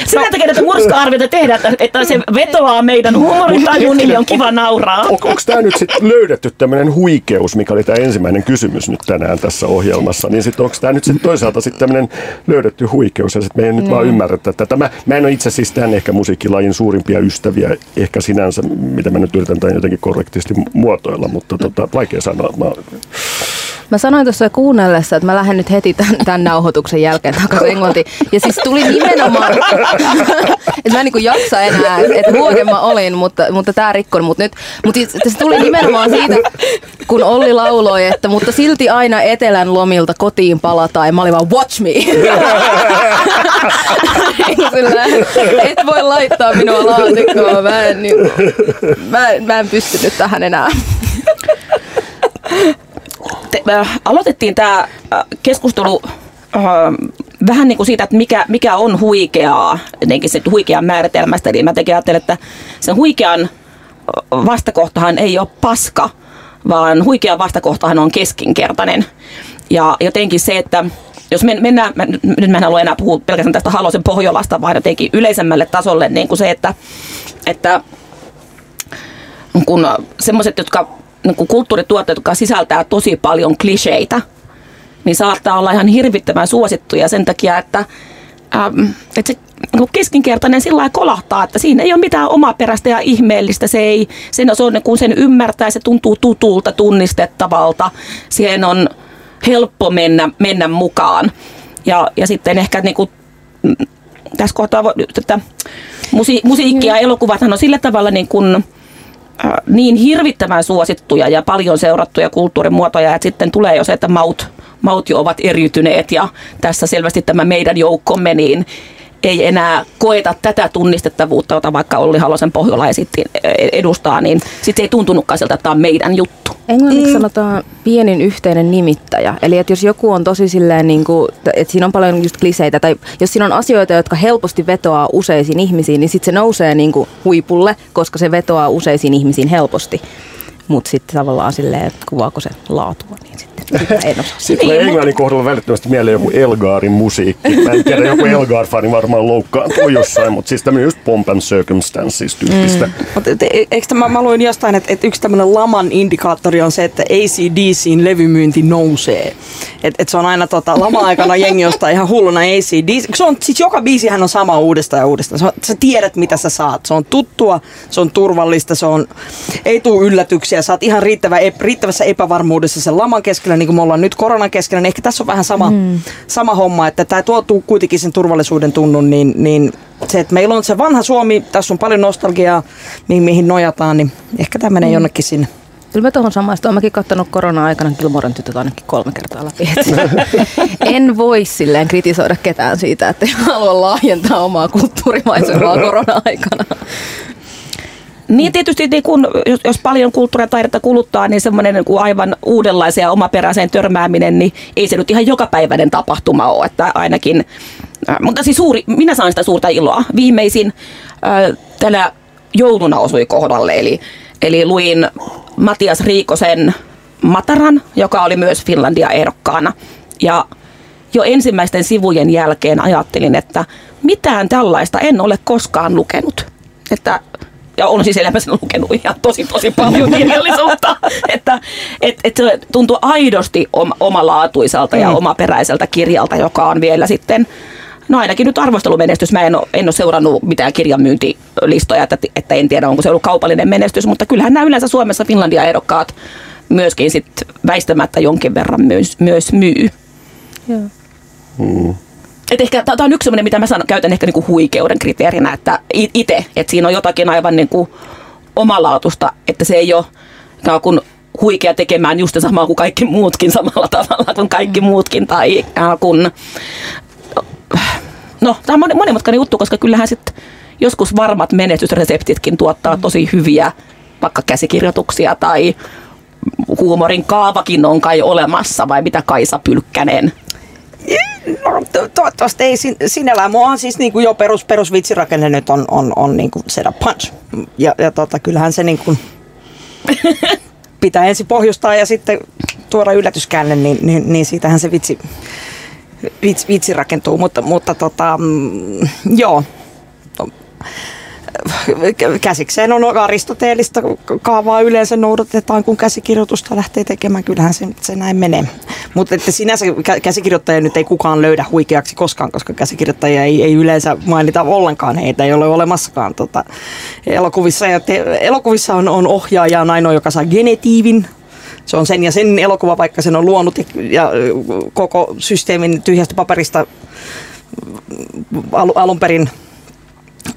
[SPEAKER 2] Sitä no. takia näitä murska-arvioita tehdään, että, että se vetoaa meidän huumorintajuun, niin on kiva nauraa. On,
[SPEAKER 4] onko tämä nyt sitten löydetty tämmöinen huikeus, mikä oli tämä ensimmäinen kysymys nyt tänään tässä ohjelmassa, niin sitten onko tämä nyt sitten toisaalta sitten tämmöinen löydetty huikeus, ja sitten me ei nyt mm. vaan ymmärretä tätä. Mä, mä en ole itse siis tämän ehkä musiikkilajin suurimpia ystäviä, ehkä sinänsä, mitä mä nyt yritän tämän jotenkin korrektisti muotoilla, mutta tota, vaikea sanoa. Mä,
[SPEAKER 1] Mä sanoin tuossa kuunnellessa, että mä lähden nyt heti tämän, tämän nauhoituksen jälkeen takaisin Englantiin. Ja siis tuli nimenomaan, että mä en niin jaksa enää, että vuoden mä olin, mutta, mutta tää rikkon mut nyt. Mutta siis, se tuli nimenomaan siitä, kun Olli lauloi, että mutta silti aina etelän lomilta kotiin palataan. Ja mä olin vaan, watch me. Sillä, et voi laittaa minua laatikkoon. Mä en, niin, mä, mä en pystynyt tähän enää
[SPEAKER 2] te, äh, aloitettiin tämä äh, keskustelu äh, vähän niin kuin siitä, että mikä, mikä on huikeaa, jotenkin se huikean määritelmästä. Eli mä tekin ajattelen, että sen huikean äh, vastakohtahan ei ole paska, vaan huikea vastakohtahan on keskinkertainen. Ja jotenkin se, että jos men, mennään, mä, nyt mä en halua enää puhua pelkästään tästä Halosen Pohjolasta, vaan jotenkin yleisemmälle tasolle niin kuin se, että, että kun semmoiset, jotka niin kulttuurituotteet, jotka sisältää tosi paljon kliseitä, niin saattaa olla ihan hirvittävän suosittuja sen takia, että, ähm, että se niinku keskinkertainen sillä lailla kolahtaa, että siinä ei ole mitään omaperäistä ja ihmeellistä. Se, ei, sen, se on, kun sen ymmärtää, se tuntuu tutulta, tunnistettavalta. Siihen on helppo mennä, mennä mukaan. Ja, ja sitten ehkä niin kuin, mm, tässä kohtaa, että musi, musiikki ja elokuvathan on sillä tavalla niin kuin, niin hirvittävän suosittuja ja paljon seurattuja kulttuurimuotoja, että sitten tulee jo se, että maut, maut jo ovat eriytyneet ja tässä selvästi tämä meidän joukkomme niin ei enää koeta tätä tunnistettavuutta, jota vaikka Olli Halosen Pohjola esitti, edustaa, niin sitten se ei tuntunutkaan siltä, että tämä on meidän juttu.
[SPEAKER 1] Englanniksi mm. sanotaan pienin yhteinen nimittäjä. Eli että jos joku on tosi silleen, niin kuin, että siinä on paljon just kliseitä, tai jos siinä on asioita, jotka helposti vetoaa useisiin ihmisiin, niin sitten se nousee niin kuin huipulle, koska se vetoaa useisiin ihmisiin helposti. Mutta sitten tavallaan silleen, että kuvaako se laatua, niin sitten en osaa.
[SPEAKER 4] Sitten tulee englannin kohdalla välittömästi mieleen joku Elgarin musiikki. Mä en tiedä, joku Elgar-fani varmaan loukkaantuu jossain, mutta siis tämmöinen just pomp and circumstances tyyppistä. Mm.
[SPEAKER 3] Mutta e- eikö tämä, mä luin jostain, että, että yksi tämmöinen laman indikaattori on se, että ACDCin levymyynti nousee. Että et se on aina tota, lama-aikana jengi ostaa ihan hulluna ACDC. Se on, siis joka biisihän on sama uudestaan ja uudestaan. Se on, sä tiedät, mitä sä saat. Se on tuttua, se on turvallista, se on, ei tule yllätyksiä. Sä oot ihan riittävä, riittävässä epävarmuudessa sen laman keskellä, niin kuin me ollaan nyt koronan keskellä. Niin ehkä tässä on vähän sama, mm. sama homma, että tämä tuotuu kuitenkin sen turvallisuuden tunnun, niin, niin se, että meillä on se vanha Suomi, tässä on paljon nostalgiaa, mihin, mihin nojataan, niin ehkä tämä menee jonnekin sinne.
[SPEAKER 1] Kyllä mä tuohon samaista. Olen mäkin katsonut korona-aikana Gilmoren tytöt ainakin kolme kertaa läpi. En voi silleen kritisoida ketään siitä, että ei halua laajentaa omaa kulttuurimaisemaa korona-aikana.
[SPEAKER 2] Niin tietysti niin kun, jos, jos paljon kulttuuria ja taidetta kuluttaa, niin semmoinen niin kuin aivan uudenlaisen ja omaperäiseen törmääminen, niin ei se nyt ihan jokapäiväinen tapahtuma ole. Että ainakin, äh, mutta siis suuri, minä saan sitä suurta iloa. Viimeisin äh, tänä jouluna osui kohdalle, eli, eli luin Matias Riikosen Mataran, joka oli myös Finlandia ehdokkaana. Ja jo ensimmäisten sivujen jälkeen ajattelin, että mitään tällaista en ole koskaan lukenut. Että ja on siis elämässä lukenut ihan tosi tosi paljon kirjallisuutta, että et, et se tuntuu aidosti oma, omalaatuiselta ja omaperäiseltä kirjalta, joka on vielä sitten No ainakin nyt arvostelumenestys. Mä en ole, en ole seurannut mitään kirjanmyyntilistoja, että, että en tiedä onko se ollut kaupallinen menestys, mutta kyllähän nämä yleensä Suomessa Finlandia-ehdokkaat myöskin sit väistämättä jonkin verran myös, myös myy.
[SPEAKER 1] Joo.
[SPEAKER 2] Et ehkä tämä on yksi sellainen, mitä mä sanon, käytän ehkä niinku huikeuden kriteerinä, että itse, että siinä on jotakin aivan niinku omalaatusta, että se ei ole kuin huikea tekemään just samaa kuin kaikki muutkin samalla tavalla kuin kaikki muutkin. Tai kuin, no, tämä on moni- monimutkainen juttu, koska kyllähän sitten joskus varmat menestysreseptitkin tuottaa tosi hyviä vaikka käsikirjoituksia tai huumorin kaavakin on kai olemassa, vai mitä Kaisa Pylkkänen
[SPEAKER 3] No, to- toivottavasti ei sin- sinällään. Mua on siis niinku jo perus, perusvitsirakenne nyt on, on, on niinku set up punch. Ja, ja tota, kyllähän se niinku pitää ensin pohjustaa ja sitten tuoda yllätyskäänne, niin, niin, niin siitähän se vitsi, vitsi, vitsi rakentuu. Mutta, mutta tota, mm, joo, käsikseen on aristoteellista kaavaa yleensä noudatetaan, kun käsikirjoitusta lähtee tekemään. Kyllähän se, se näin menee. Mutta että sinänsä kä- käsikirjoittajia nyt ei kukaan löydä huikeaksi koskaan, koska käsikirjoittajia ei, ei yleensä mainita ollenkaan. Heitä ei ole olemassakaan tota, elokuvissa. Ja te, elokuvissa on, on ohjaaja on ainoa, joka saa genetiivin se on sen ja sen elokuva, vaikka sen on luonut ja, koko systeemin tyhjästä paperista al, alun perin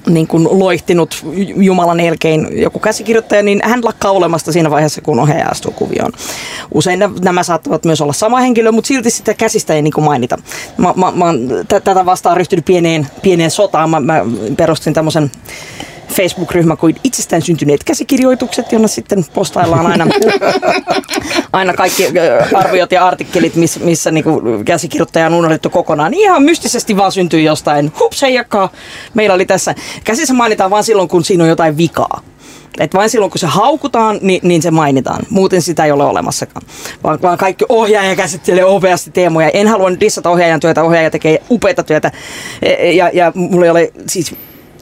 [SPEAKER 3] niin kuin loihtinut Jumalan elkein joku käsikirjoittaja, niin hän lakkaa olemasta siinä vaiheessa, kun ohjaaja astuu kuvioon. Usein nämä saattavat myös olla sama henkilö, mutta silti sitä käsistä ei niin kuin mainita. Mä, mä, mä tätä vastaan ryhtynyt pieneen, pieneen sotaan. Mä, mä perustin tämmöisen Facebook-ryhmä kuin itsestään syntyneet käsikirjoitukset, jonne sitten postaillaan aina, aina kaikki arviot ja artikkelit, miss, missä niinku käsikirjoittaja on unohdettu kokonaan. Ihan mystisesti vaan syntyy jostain. Hups, heijakkaa. Meillä oli tässä. Käsissä mainitaan vain silloin, kun siinä on jotain vikaa. Et vain silloin, kun se haukutaan, niin, niin se mainitaan. Muuten sitä ei ole olemassakaan. Vaan, vaan kaikki ohjaaja käsittelee opeasti teemoja. En halua dissata ohjaajan työtä. Ohjaaja tekee upeita työtä. E- Ja, ja mulla ei ole siis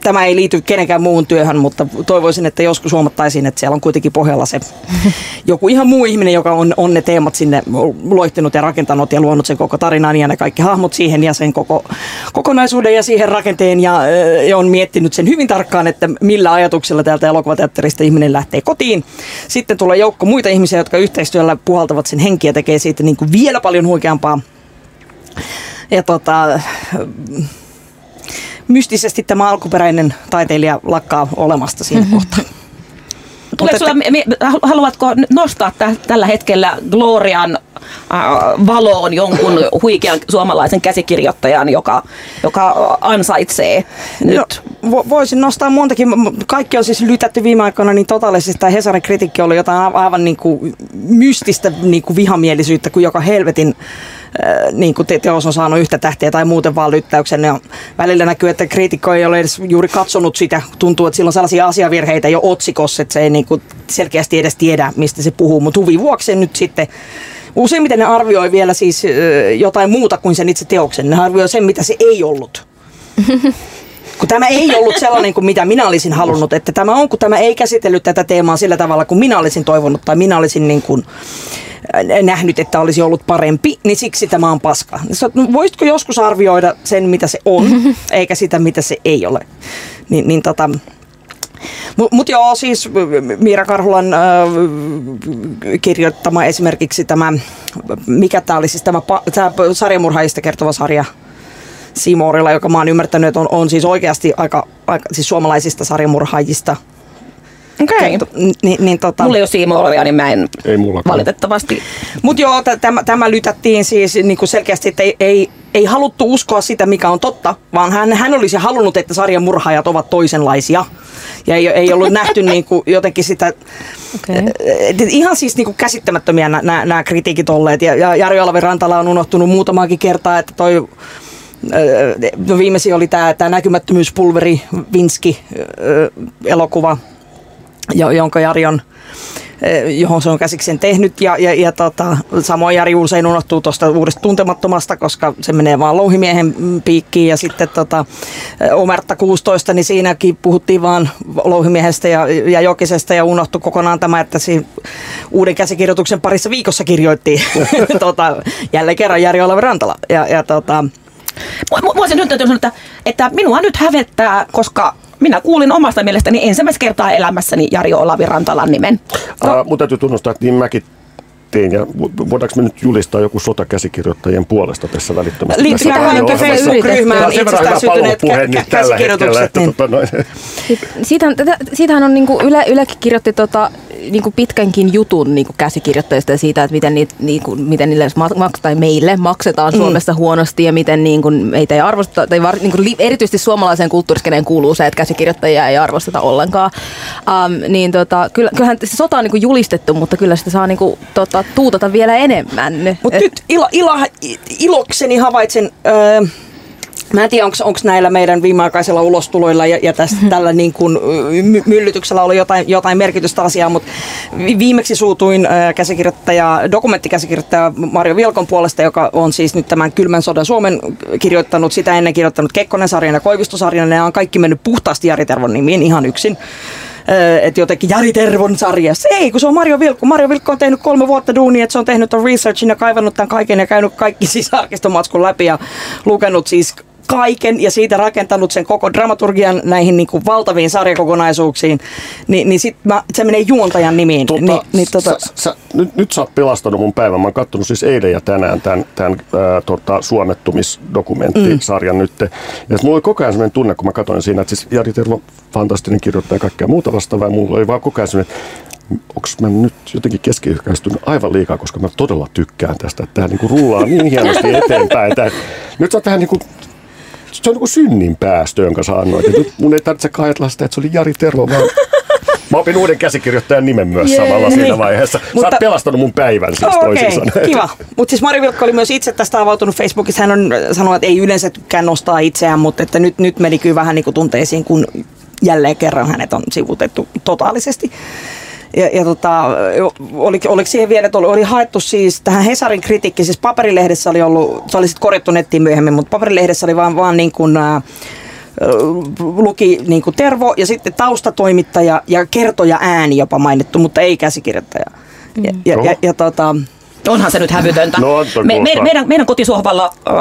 [SPEAKER 3] tämä ei liity kenenkään muun työhön, mutta toivoisin, että joskus huomattaisiin, että siellä on kuitenkin pohjalla se joku ihan muu ihminen, joka on, on ne teemat sinne loihtinut ja rakentanut ja luonut sen koko tarinan ja ne kaikki hahmot siihen ja sen koko kokonaisuuden ja siihen rakenteen ja, ja on miettinyt sen hyvin tarkkaan, että millä ajatuksella täältä elokuvateatterista ihminen lähtee kotiin. Sitten tulee joukko muita ihmisiä, jotka yhteistyöllä puhaltavat sen henkiä ja tekee siitä niin kuin vielä paljon huikeampaa. Ja tota, mystisesti tämä alkuperäinen taiteilija lakkaa olemasta siinä mm-hmm. kohtaa.
[SPEAKER 2] Tuleeko sulla, haluatko nostaa t- tällä hetkellä Glorian äh, valoon jonkun huikean suomalaisen käsikirjoittajan, joka, joka ansaitsee nyt?
[SPEAKER 3] No, voisin nostaa montakin. Kaikki on siis lytätty viime aikoina niin totaalisesti. Tämä Hesarin kritiikki oli jotain aivan niin kuin mystistä niin kuin vihamielisyyttä kuin joka helvetin niin kuin teos on saanut yhtä tähteä tai muuten vaan lyttäyksen. Ja välillä näkyy, että kriitikko ei ole edes juuri katsonut sitä. Tuntuu, että sillä on sellaisia asiavirheitä jo otsikossa, että se ei niin kuin selkeästi edes tiedä, mistä se puhuu. Mutta huvin vuoksi nyt sitten Useimmiten ne arvioi vielä siis äh, jotain muuta kuin sen itse teoksen. Ne arvioi sen, mitä se ei ollut. kun tämä ei ollut sellainen kuin mitä minä olisin halunnut, että tämä on, kun tämä ei käsitellyt tätä teemaa sillä tavalla kuin minä olisin toivonut tai minä olisin niin kuin, Äh, nähnyt, että olisi ollut parempi, niin siksi tämä on paska. Voisitko joskus arvioida sen, mitä se on, eikä sitä, mitä se ei ole? Niin, niin tota, mutta mut joo, siis Miira Karhulan äh, kirjoittama esimerkiksi tämä, mikä tämä oli siis tämä, tämä sarjamurhaajista kertova sarja, Simorilla, joka mä oon ymmärtänyt, että on, on siis oikeasti aika, aika siis suomalaisista sarjamurhaajista
[SPEAKER 2] Okei. Okay. Niin, niin, tota... Mulla ei ole siimoolia, niin mä en ei valitettavasti.
[SPEAKER 3] Mutta joo, tämä, tämä lytättiin siis niin kuin selkeästi, että ei, ei, ei haluttu uskoa sitä, mikä on totta, vaan hän, hän olisi halunnut, että sarjan murhaajat ovat toisenlaisia. Ja ei, ei ollut nähty niin kuin jotenkin sitä, okay. ihan siis niin kuin käsittämättömiä nämä, nämä kritiikit olleet. Ja, ja Jari Olavi Rantala on unohtunut muutamaakin kertaa, että toi No viimeisin oli tämä, tämä näkymättömyyspulveri Vinski elokuva, jonka Jari on johon se on käsiksen tehnyt. Ja, ja, ja tota, samoin Jari usein unohtuu tuosta uudesta tuntemattomasta, koska se menee vaan louhimiehen piikkiin. Ja sitten tota, Omerta 16, niin siinäkin puhuttiin vaan louhimiehestä ja, ja Jokisesta ja unohtui kokonaan tämä, että siinä uuden käsikirjoituksen parissa viikossa kirjoitti tota, jälleen kerran Jari Olavi Rantala. Ja, ja tota,
[SPEAKER 2] Voisin nyt sanoa, että, että minua nyt hävettää, koska minä kuulin omasta mielestäni ensimmäistä kertaa elämässäni Jari Olavi Rantalan nimen.
[SPEAKER 4] No. Uh, mun täytyy tunnustaa, että niin mäkin tein. Ja voidaanko me nyt julistaa joku sotakäsikirjoittajien puolesta tässä välittömästi?
[SPEAKER 3] Liittyy tähän Facebook-ryhmään itsestään syntyneet käsikirjoitukset. Niin. Tota,
[SPEAKER 1] siitähän, siitähän on niin kuin Yle, Ylekin kirjoitti tota, niin kuin pitkänkin jutun niin kuin käsikirjoittajista ja siitä, että miten, niitä, niin kuin, miten niille maks- tai meille maksetaan mm. Suomessa huonosti ja miten niin kuin, meitä ei arvosteta, tai var, niin kuin, erityisesti suomalaiseen kulttuuriskeneen kuuluu se, että käsikirjoittajia ei arvosteta ollenkaan. Um, niin tota, kyllä, kyllähän se sota on niin kuin julistettu, mutta kyllä sitä saa niin kuin, tota, tuutata vielä enemmän.
[SPEAKER 3] Mutta nyt ilo, ilo, ilokseni havaitsen... Öö, Mä en tiedä, onko näillä meidän viimeaikaisilla ulostuloilla ja, ja tästä, mm-hmm. tällä niin kuin, my, myllytyksellä ollut jotain, jotain merkitystä asiaa, mutta viimeksi suutuin äh, käsikirjoittaja, dokumenttikäsikirjoittaja Mario Vilkon puolesta, joka on siis nyt tämän Kylmän sodan Suomen kirjoittanut, sitä ennen kirjoittanut Kekkonen-sarjan ja Koivistosarjan, ne on kaikki mennyt puhtaasti Jari Tervon nimiin ihan yksin että jotenkin Jari Tervon sarjassa. Ei, kun se on Mario Vilkku. Mario Vilkku on tehnyt kolme vuotta duunia, että se on tehnyt ton researchin ja kaivannut tämän kaiken ja käynyt kaikki siis arkistomatskun läpi ja lukenut siis kaiken ja siitä rakentanut sen koko dramaturgian näihin niin kuin valtaviin sarjakokonaisuuksiin, niin, niin sit mä, se menee juontajan nimiin. Tota, niin, niin, tota...
[SPEAKER 4] sä, sä, nyt, nyt sä oot pelastanut mun päivän. Mä oon kattonut siis eilen ja tänään tämän, tämän ää, tota, suomettumisdokumenttisarjan mm. nyt. Ja mulla oli koko ajan sellainen tunne, kun mä katsoin siinä, että siis Jari Tervo, fantastinen kirjoittaja ja kaikkea muuta vastaavaa. Mulla oli vaan koko ajan sellainen, onko mä nyt jotenkin keskiyhkäistynyt aivan liikaa, koska mä todella tykkään tästä, että tämä niinku rullaa niin hienosti eteenpäin. Että nyt sä oot tähän niinku se on niin kuin synnin päästö, jonka sä annoit. nyt mun ei tarvitse ajatella sitä, että se oli Jari Tervo, vaan Mä opin uuden käsikirjoittajan nimen myös Jee, samalla siinä niin. vaiheessa. Sä Mutta, oot pelastanut mun päivän siis oh, toisin okay,
[SPEAKER 3] kiva. Mutta siis Mari Vilkko oli myös itse tästä avautunut Facebookissa. Hän on sanonut, että ei yleensä tykkää nostaa itseään, mutta että nyt, nyt meni kyllä vähän niin kuin tunteisiin, kun jälleen kerran hänet on sivutettu totaalisesti. Ja, ja tota, oli, oliko siihen vielä, että oli, oli haettu siis tähän Hesarin kritiikki, siis paperilehdessä oli ollut, se oli sitten korjattu nettiin myöhemmin, mutta paperilehdessä oli vaan, vaan niin kuin, ää, luki niin kuin Tervo ja sitten taustatoimittaja ja kertoja ääni jopa mainittu, mutta ei käsikirjoittaja. Ja, ja, ja, ja tota,
[SPEAKER 2] Onhan se nyt hävytöntä.
[SPEAKER 4] No,
[SPEAKER 2] me, me, meidän, meidän kotisohvalla ö,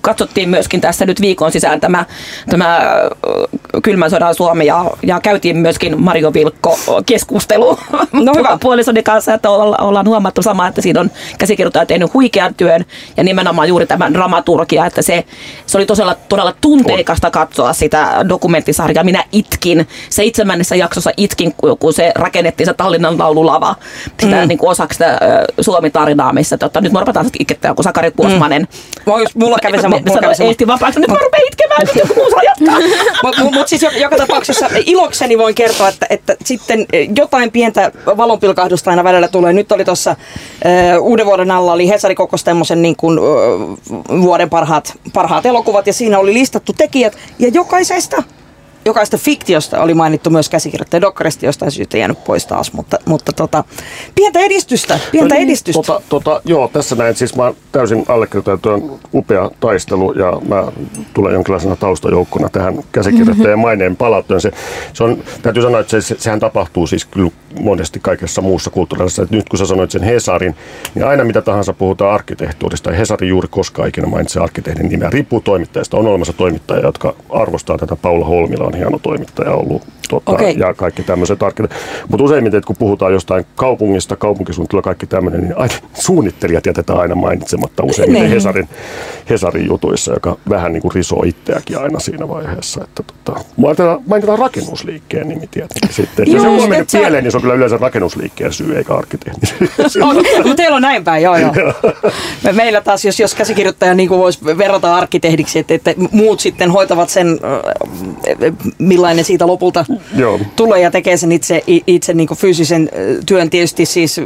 [SPEAKER 2] katsottiin myöskin tässä nyt viikon sisään tämä, tämä ö, kylmän sodan Suomi ja, ja käytiin myöskin Mario Vilkko keskustelu
[SPEAKER 3] No hyvä.
[SPEAKER 2] puolisoni kanssa, että olla, ollaan huomattu sama, että siinä on käsikirjoittaja tehnyt huikean työn ja nimenomaan juuri tämän dramaturgia, että se, se oli todella, todella tunteikasta katsoa sitä dokumenttisarjaa. Minä itkin, seitsemännessä jaksossa itkin, kun- se rakennettiin se Tallinnan laululava, sitä mm. niin kuin osaksi sitä Suomi-tarinaa, missä tota, nyt mä rupetaan itkettää, kun Sakari Kuosmanen
[SPEAKER 3] Mä ois- mulla kävi sama, mulla kävi sama.
[SPEAKER 2] Eesti vapaaksi, nyt mä rupean itkemään, nyt joku muu saa jatkaa.
[SPEAKER 3] Mutta mut, mut siis joka, tapauksessa ilokseni voin kertoa, että, että sitten eh, jotain pientä valonpilkahdusta aina välillä tulee. Nyt oli tuossa uuden vuoden alla, oli Hesari kokosi tämmöisen niin kuin, äh, vuoden parhaat, parhaat elokuvat ja siinä oli listattu tekijät ja jokaisesta jokaista fiktiosta oli mainittu myös käsikirjoittaja Dokkarista jostain syystä jäänyt pois taas, mutta, mutta tota, pientä edistystä, pientä edistystä.
[SPEAKER 4] Tota, tota, joo, tässä näin. Siis mä täysin allekirjoitan, että on upea taistelu ja mä tulen jonkinlaisena taustajoukkona tähän käsikirjoittajan maineen palautteen. Se, se on, täytyy sanoa, että se, sehän tapahtuu siis kyllä monesti kaikessa muussa kulttuurissa. Että nyt kun sä sanoit sen Hesarin, niin aina mitä tahansa puhutaan arkkitehtuurista, ja Hesari juuri koskaan ikinä mainitse arkkitehdin nimeä. Riippuu toimittajasta. On olemassa toimittajia, jotka arvostaa tätä. Paula Holmila on hieno toimittaja ollut. Tota,
[SPEAKER 3] Okei.
[SPEAKER 4] ja kaikki tämmöiset arkkitehtuurit. Mutta useimmiten, kun puhutaan jostain kaupungista, kaupunkisuunnittelua kaikki tämmöinen, niin aina suunnittelijat jätetään aina mainitsematta useimmiten
[SPEAKER 3] Niin.
[SPEAKER 4] Hesarin, Hesarin jutuissa, joka vähän niin kuin risoo itseäkin aina siinä vaiheessa. Että tota, mainitaan, mainitaan rakennusliikkeen nimi tietenkin sitten. Jos joku on mennyt
[SPEAKER 3] et sä-
[SPEAKER 4] pieleen, niin se on kyllä yleensä rakennusliikkeen syy, eikä arkkitehdin syy.
[SPEAKER 3] On, no, teillä on näin päin, joo joo. Me, meillä taas, jos, jos käsikirjoittaja niin voisi verrata arkkitehdiksi, että, että muut sitten hoitavat sen, millainen siitä lopulta Tulee ja tekee sen itse, itse niin fyysisen äh, työn tietysti siis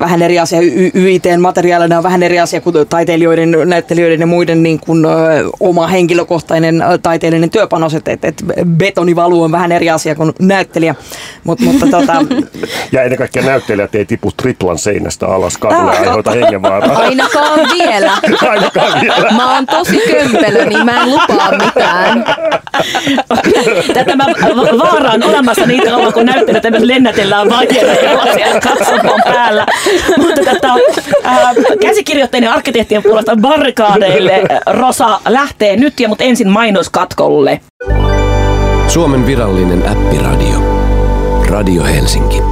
[SPEAKER 3] vähän eri asia. Y- YIT-materiaalina on vähän eri asia kuin taiteilijoiden, näyttelijöiden ja muiden niin kuin, ö, oma henkilökohtainen ö, taiteellinen työpanos. Et, et, et betonivalu on vähän eri asia kuin näyttelijä. Mut, mutta tota,
[SPEAKER 4] Ja ennen kaikkea näyttelijät ei tipu triplan seinästä alas kadulle ja
[SPEAKER 3] Ah,
[SPEAKER 4] aiheuta hengenvaaraa.
[SPEAKER 1] Ainakaan vielä.
[SPEAKER 4] Ainakaan vielä.
[SPEAKER 1] Mä oon tosi kömpelö, niin mä en lupaa mitään.
[SPEAKER 2] Tämä va- vaara on olemassa niitä kauan, kun näyttelytä myös lennätellään vaiheella siellä katsomon päällä. Mutta ää, käsikirjoittajien ja arkkitehtien puolesta barrikaadeille Rosa lähtee nyt, ja mutta ensin mainoskatkolle.
[SPEAKER 5] Suomen virallinen äppiradio. Radio Helsinki.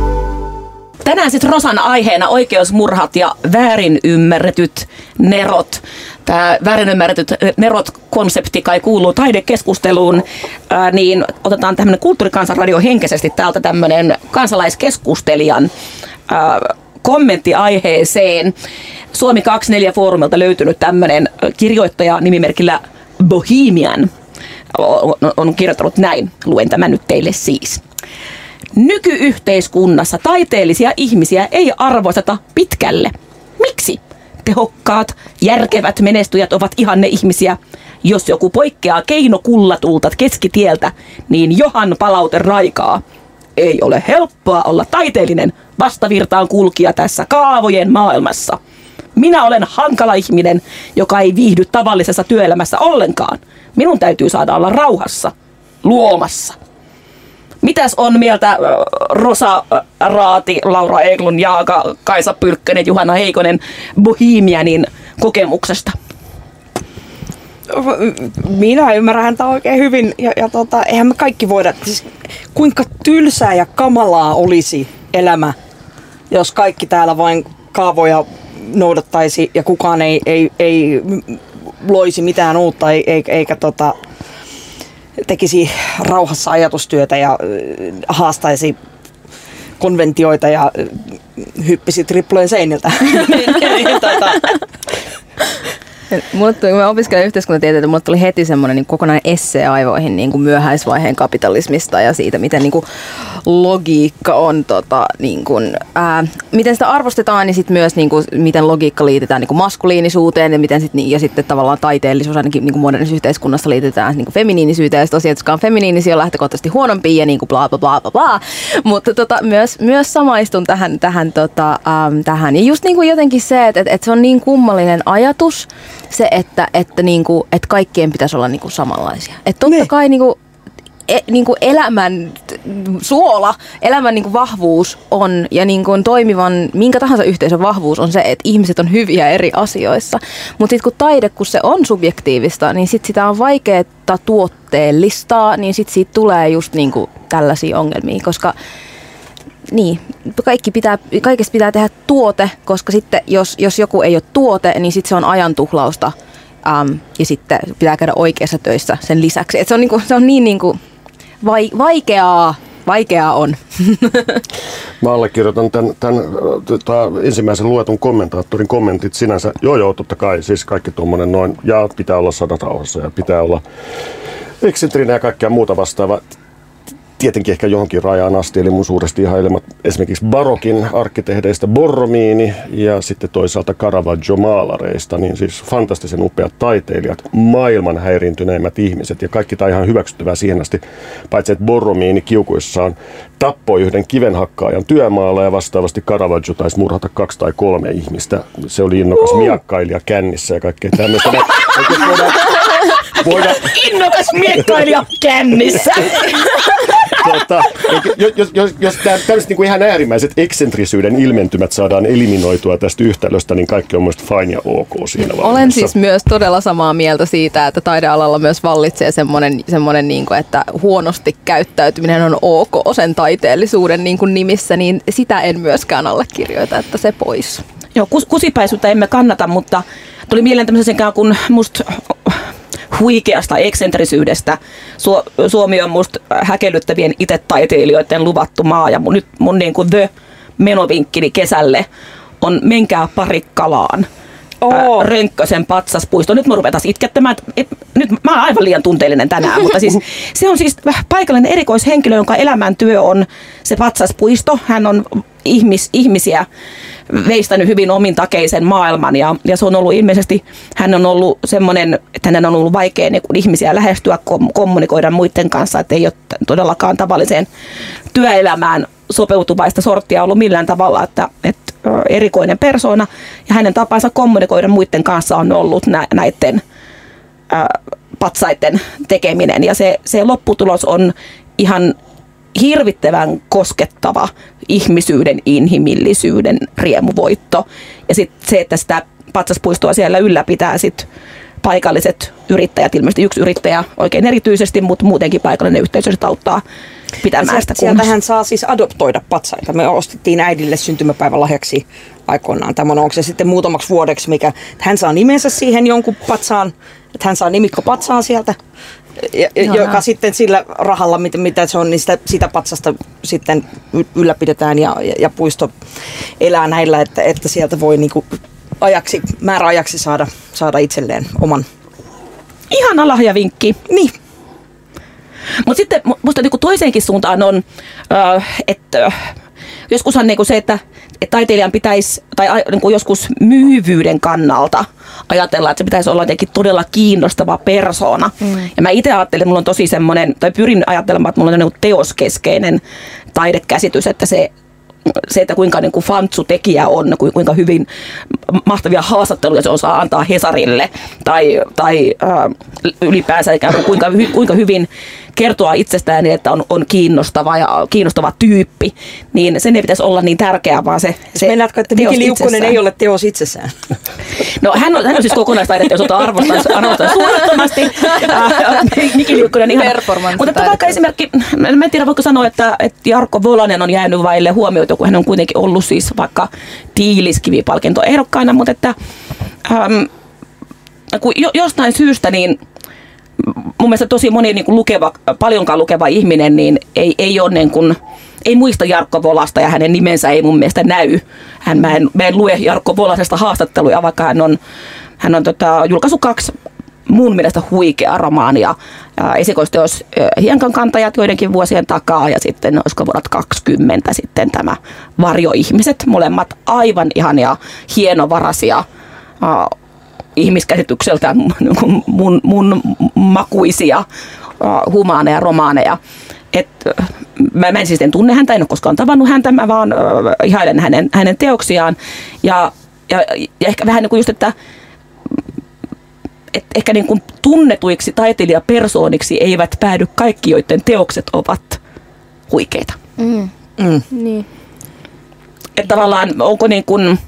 [SPEAKER 2] Tänään sitten Rosan aiheena oikeusmurhat ja väärin ymmärretyt nerot. Tämä väärin ymmärretyt nerot-konsepti kai kuuluu taidekeskusteluun, ää, niin otetaan tämmöinen kulttuurikansanradio henkisesti täältä tämmöinen kansalaiskeskustelijan ää, kommentti aiheeseen. Suomi 24 foorumilta löytynyt tämmöinen kirjoittaja nimimerkillä Bohemian on, kirjoittanut näin. Luen tämän nyt teille siis. Nykyyhteiskunnassa taiteellisia ihmisiä ei arvosteta pitkälle. Miksi? Tehokkaat, järkevät menestyjät ovat ihanne ihmisiä. Jos joku poikkeaa keinokullatulta keskitieltä, niin johan palaute raikaa. Ei ole helppoa olla taiteellinen vastavirtaan kulkija tässä kaavojen maailmassa. Minä olen hankala ihminen, joka ei viihdy tavallisessa työelämässä ollenkaan. Minun täytyy saada olla rauhassa, luomassa. Mitäs on mieltä Rosa Raati, Laura Eglun, Jaaka, Kaisa Pylkkönen, Juhana Heikonen Bohemianin kokemuksesta?
[SPEAKER 3] minä ymmärrän häntä oikein hyvin ja, ja tota, eihän me kaikki voida, siis kuinka tylsää ja kamalaa olisi elämä, jos kaikki täällä vain kaavoja noudattaisi ja kukaan ei, ei, ei loisi mitään uutta ei- ei- eikä tota, tekisi rauhassa ajatustyötä ja äh, haastaisi konventioita ja äh, hyppisi triplojen seiniltä. Niin, tota,
[SPEAKER 1] Mulle tuli, kun mä opiskelin yhteiskuntatieteitä, mulle tuli heti semmoinen niin kokonainen essee aivoihin niin kuin myöhäisvaiheen kapitalismista ja siitä, miten niin kuin logiikka on, tota, niin kuin, ää, miten sitä arvostetaan, niin sit myös niin kuin, miten logiikka liitetään niin kuin maskuliinisuuteen ja, miten sit, niin, ja sitten tavallaan taiteellisuus ainakin niin kuin modernissa yhteiskunnassa liitetään niin kuin feminiinisyyteen ja sit tosiaan, jotka on feminiinisiä on lähtökohtaisesti huonompia ja niin kuin bla bla bla bla bla. Mutta tota, myös, myös samaistun tähän, tähän, tota, äm, tähän. Ja just niin kuin jotenkin se, että, että, että se on niin kummallinen ajatus, se, että, että, niinku, että kaikkien pitäisi olla niinku samanlaisia. Että totta
[SPEAKER 3] Ne.
[SPEAKER 1] kai niinku, e, niinku elämän suola, elämän niinku vahvuus on ja niinku toimivan, minkä tahansa yhteisön vahvuus on se, että ihmiset on hyviä eri asioissa. Mutta sitten kun taide, kun se on subjektiivista, niin sit sitä on vaikeaa tuotteellistaa, niin sitten siitä tulee just niinku tällaisia ongelmia, koska niin, kaikki pitää, kaikesta pitää tehdä tuote, koska sitten jos, jos joku ei ole tuote, niin sitten se on ajantuhlausta um, ja sitten pitää käydä oikeassa töissä sen lisäksi. Et se, on niinku, se on niin niinku vai, vaikeaa, vaikeaa on.
[SPEAKER 4] Mä allekirjoitan tämän, tämän tota, ensimmäisen luetun kommentaattorin kommentit sinänsä. Joo, joo, totta kai. Siis kaikki tuommoinen noin. Ja pitää olla sadatauhassa ja pitää olla eksentrinen ja kaikkea muuta vastaavaa. Tietenkin ehkä johonkin rajaan asti, eli mun suuresti ihailemat esimerkiksi barokin arkkitehdeistä Borromiini ja sitten toisaalta Caravaggio-maalareista, niin siis fantastisen upeat taiteilijat, maailman häiriintyneimmät ihmiset ja kaikki tämä ihan hyväksyttävää siihen asti, paitsi että Borromiini kiukuissaan tappoi yhden kivenhakkaajan työmaalla ja vastaavasti Caravaggio taisi murhata kaksi tai kolme ihmistä. Se oli innokas miakkailija kännissä ja kaikkea tämmöistä. Voidaan,
[SPEAKER 2] Innokas miekkailija kännissä.
[SPEAKER 4] tota, jos, jos, jos, jos tä- tämmöiset niin kuin ihan äärimmäiset eksentrisyyden ilmentymät saadaan eliminoitua tästä yhtälöstä, niin kaikki on mielestäni fine ja ok siinä vaiheessa.
[SPEAKER 1] Olen siis myös todella samaa mieltä siitä, että taidealalla myös vallitsee semmoinen, semmoinen niin kuin, että huonosti käyttäytyminen on ok sen taiteellisuuden niin kuin nimissä, niin sitä en myöskään allekirjoita, että se pois.
[SPEAKER 2] Joo, kus, kusipäisyyttä emme kannata, mutta tuli mieleen tämmöisen kuin musta huikeasta eksentrisyydestä. Su, Suomi on musta häkellyttävien itetaiteilijoiden luvattu maa ja mun, nyt mun niin kuin the menovinkkini kesälle on menkää parikkalaan. Ää, Rönkkösen patsaspuisto. Nyt mä rupean taas itkettämään. Et, et, nyt mä oon aivan liian tunteellinen tänään, mutta siis se on siis paikallinen erikoishenkilö, jonka elämäntyö on se patsaspuisto. Hän on ihmis, ihmisiä veistänyt hyvin omin takeisen maailman. Ja, ja se on ollut ilmeisesti, hän on ollut semmoinen, että hänen on ollut vaikea niin kuin ihmisiä lähestyä, kom, kommunikoida muiden kanssa, että ei ole todellakaan tavalliseen työelämään sopeutuvaista sorttia ollut millään tavalla, että, että erikoinen persona ja hänen tapansa kommunikoida muiden kanssa on ollut nä, näiden ö, patsaiden tekeminen. Ja se, se lopputulos on ihan hirvittävän koskettava ihmisyyden, inhimillisyyden riemuvoitto. Ja sitten se, että sitä patsaspuistoa siellä ylläpitää sit paikalliset yrittäjät, ilmeisesti yksi yrittäjä oikein erityisesti, mutta muutenkin paikallinen yhteisö sit auttaa pitämään sitä
[SPEAKER 3] Sieltä, sieltä
[SPEAKER 2] kunnossa.
[SPEAKER 3] hän saa siis adoptoida patsaita. Me ostettiin äidille syntymäpäivän lahjaksi aikoinaan tämä, onko se sitten muutamaksi vuodeksi, mikä hän saa nimensä siihen jonkun patsaan, että hän saa nimikko patsaan sieltä, ja,
[SPEAKER 1] Ihanaa.
[SPEAKER 3] joka sitten sillä rahalla, mitä, mitä se on, niin sitä, sitä patsasta sitten ylläpidetään ja, ja, ja puisto elää näillä, että, että sieltä voi niinku ajaksi, määräajaksi saada, saada itselleen oman.
[SPEAKER 2] Ihana lahjavinkki.
[SPEAKER 3] Niin,
[SPEAKER 2] Mutta sitten mu- musta niinku toiseenkin suuntaan on, äh, että joskushan niinku se, että et taiteilijan pitäisi, tai a- niinku joskus myyvyyden kannalta ajatella, että se pitäisi olla jotenkin todella kiinnostava persona. Mm. Ja mä itse ajattelen, että mulla on tosi semmoinen, tai pyrin ajattelemaan, että mulla on niinku teoskeskeinen taidekäsitys, että se se, että kuinka niin kuin fantsu tekijä on, ku- kuinka hyvin mahtavia haastatteluja se osaa antaa Hesarille, tai, tai äh, ylipäänsä kuin kuinka, kuinka hyvin kertoa itsestään, niin, että on, on kiinnostava ja kiinnostava tyyppi, niin sen ei pitäisi olla niin tärkeää, vaan se, se
[SPEAKER 3] se meinaatko, että Miki Liukkonen
[SPEAKER 2] itsessään.
[SPEAKER 3] ei ole teos itsessään?
[SPEAKER 2] No hän on, hän on siis kokonaistaidetta, jota arvostan, arvostan suunnattomasti. Äh, Miki Liukkonen ihan. Mutta että vaikka esimerkki, mä en tiedä voiko sanoa, että, että Jarkko Volanen on jäänyt vaille huomiota, kun hän on kuitenkin ollut siis vaikka tiiliskivipalkinto ehdokkaana, mutta että äm, kun jo, jostain syystä niin mun mielestä tosi moni niin kuin lukeva, paljonkaan lukeva ihminen niin ei, ei ole niin kuin, ei muista Jarkko Volasta ja hänen nimensä ei mun mielestä näy. Hän, mä, en, mä en lue Jarkko Volasesta haastatteluja, vaikka hän on, hän on tota, julkaissut kaksi mun mielestä huikeaa romaania. Ja esikoisteos Hienkan kantajat joidenkin vuosien takaa ja sitten olisiko vuodet 20 sitten tämä Varjoihmiset. Molemmat aivan ihania, hienovarasia ihmiskäsitykseltään mun, mun, mun makuisia humaaneja, romaaneja. Et, äh, mä, mä en siis en tunne häntä, en ole koskaan tavannut häntä, mä vaan uh, ihailen hänen, hänen teoksiaan. Ja, ja, ja ehkä vähän niin kuin just, että et ehkä niin kuin tunnetuiksi taiteilijapersooniksi eivät päädy kaikki, joiden teokset ovat huikeita.
[SPEAKER 1] Mm.
[SPEAKER 3] Mm.
[SPEAKER 1] Niin.
[SPEAKER 2] Että tavallaan onko niin kuin,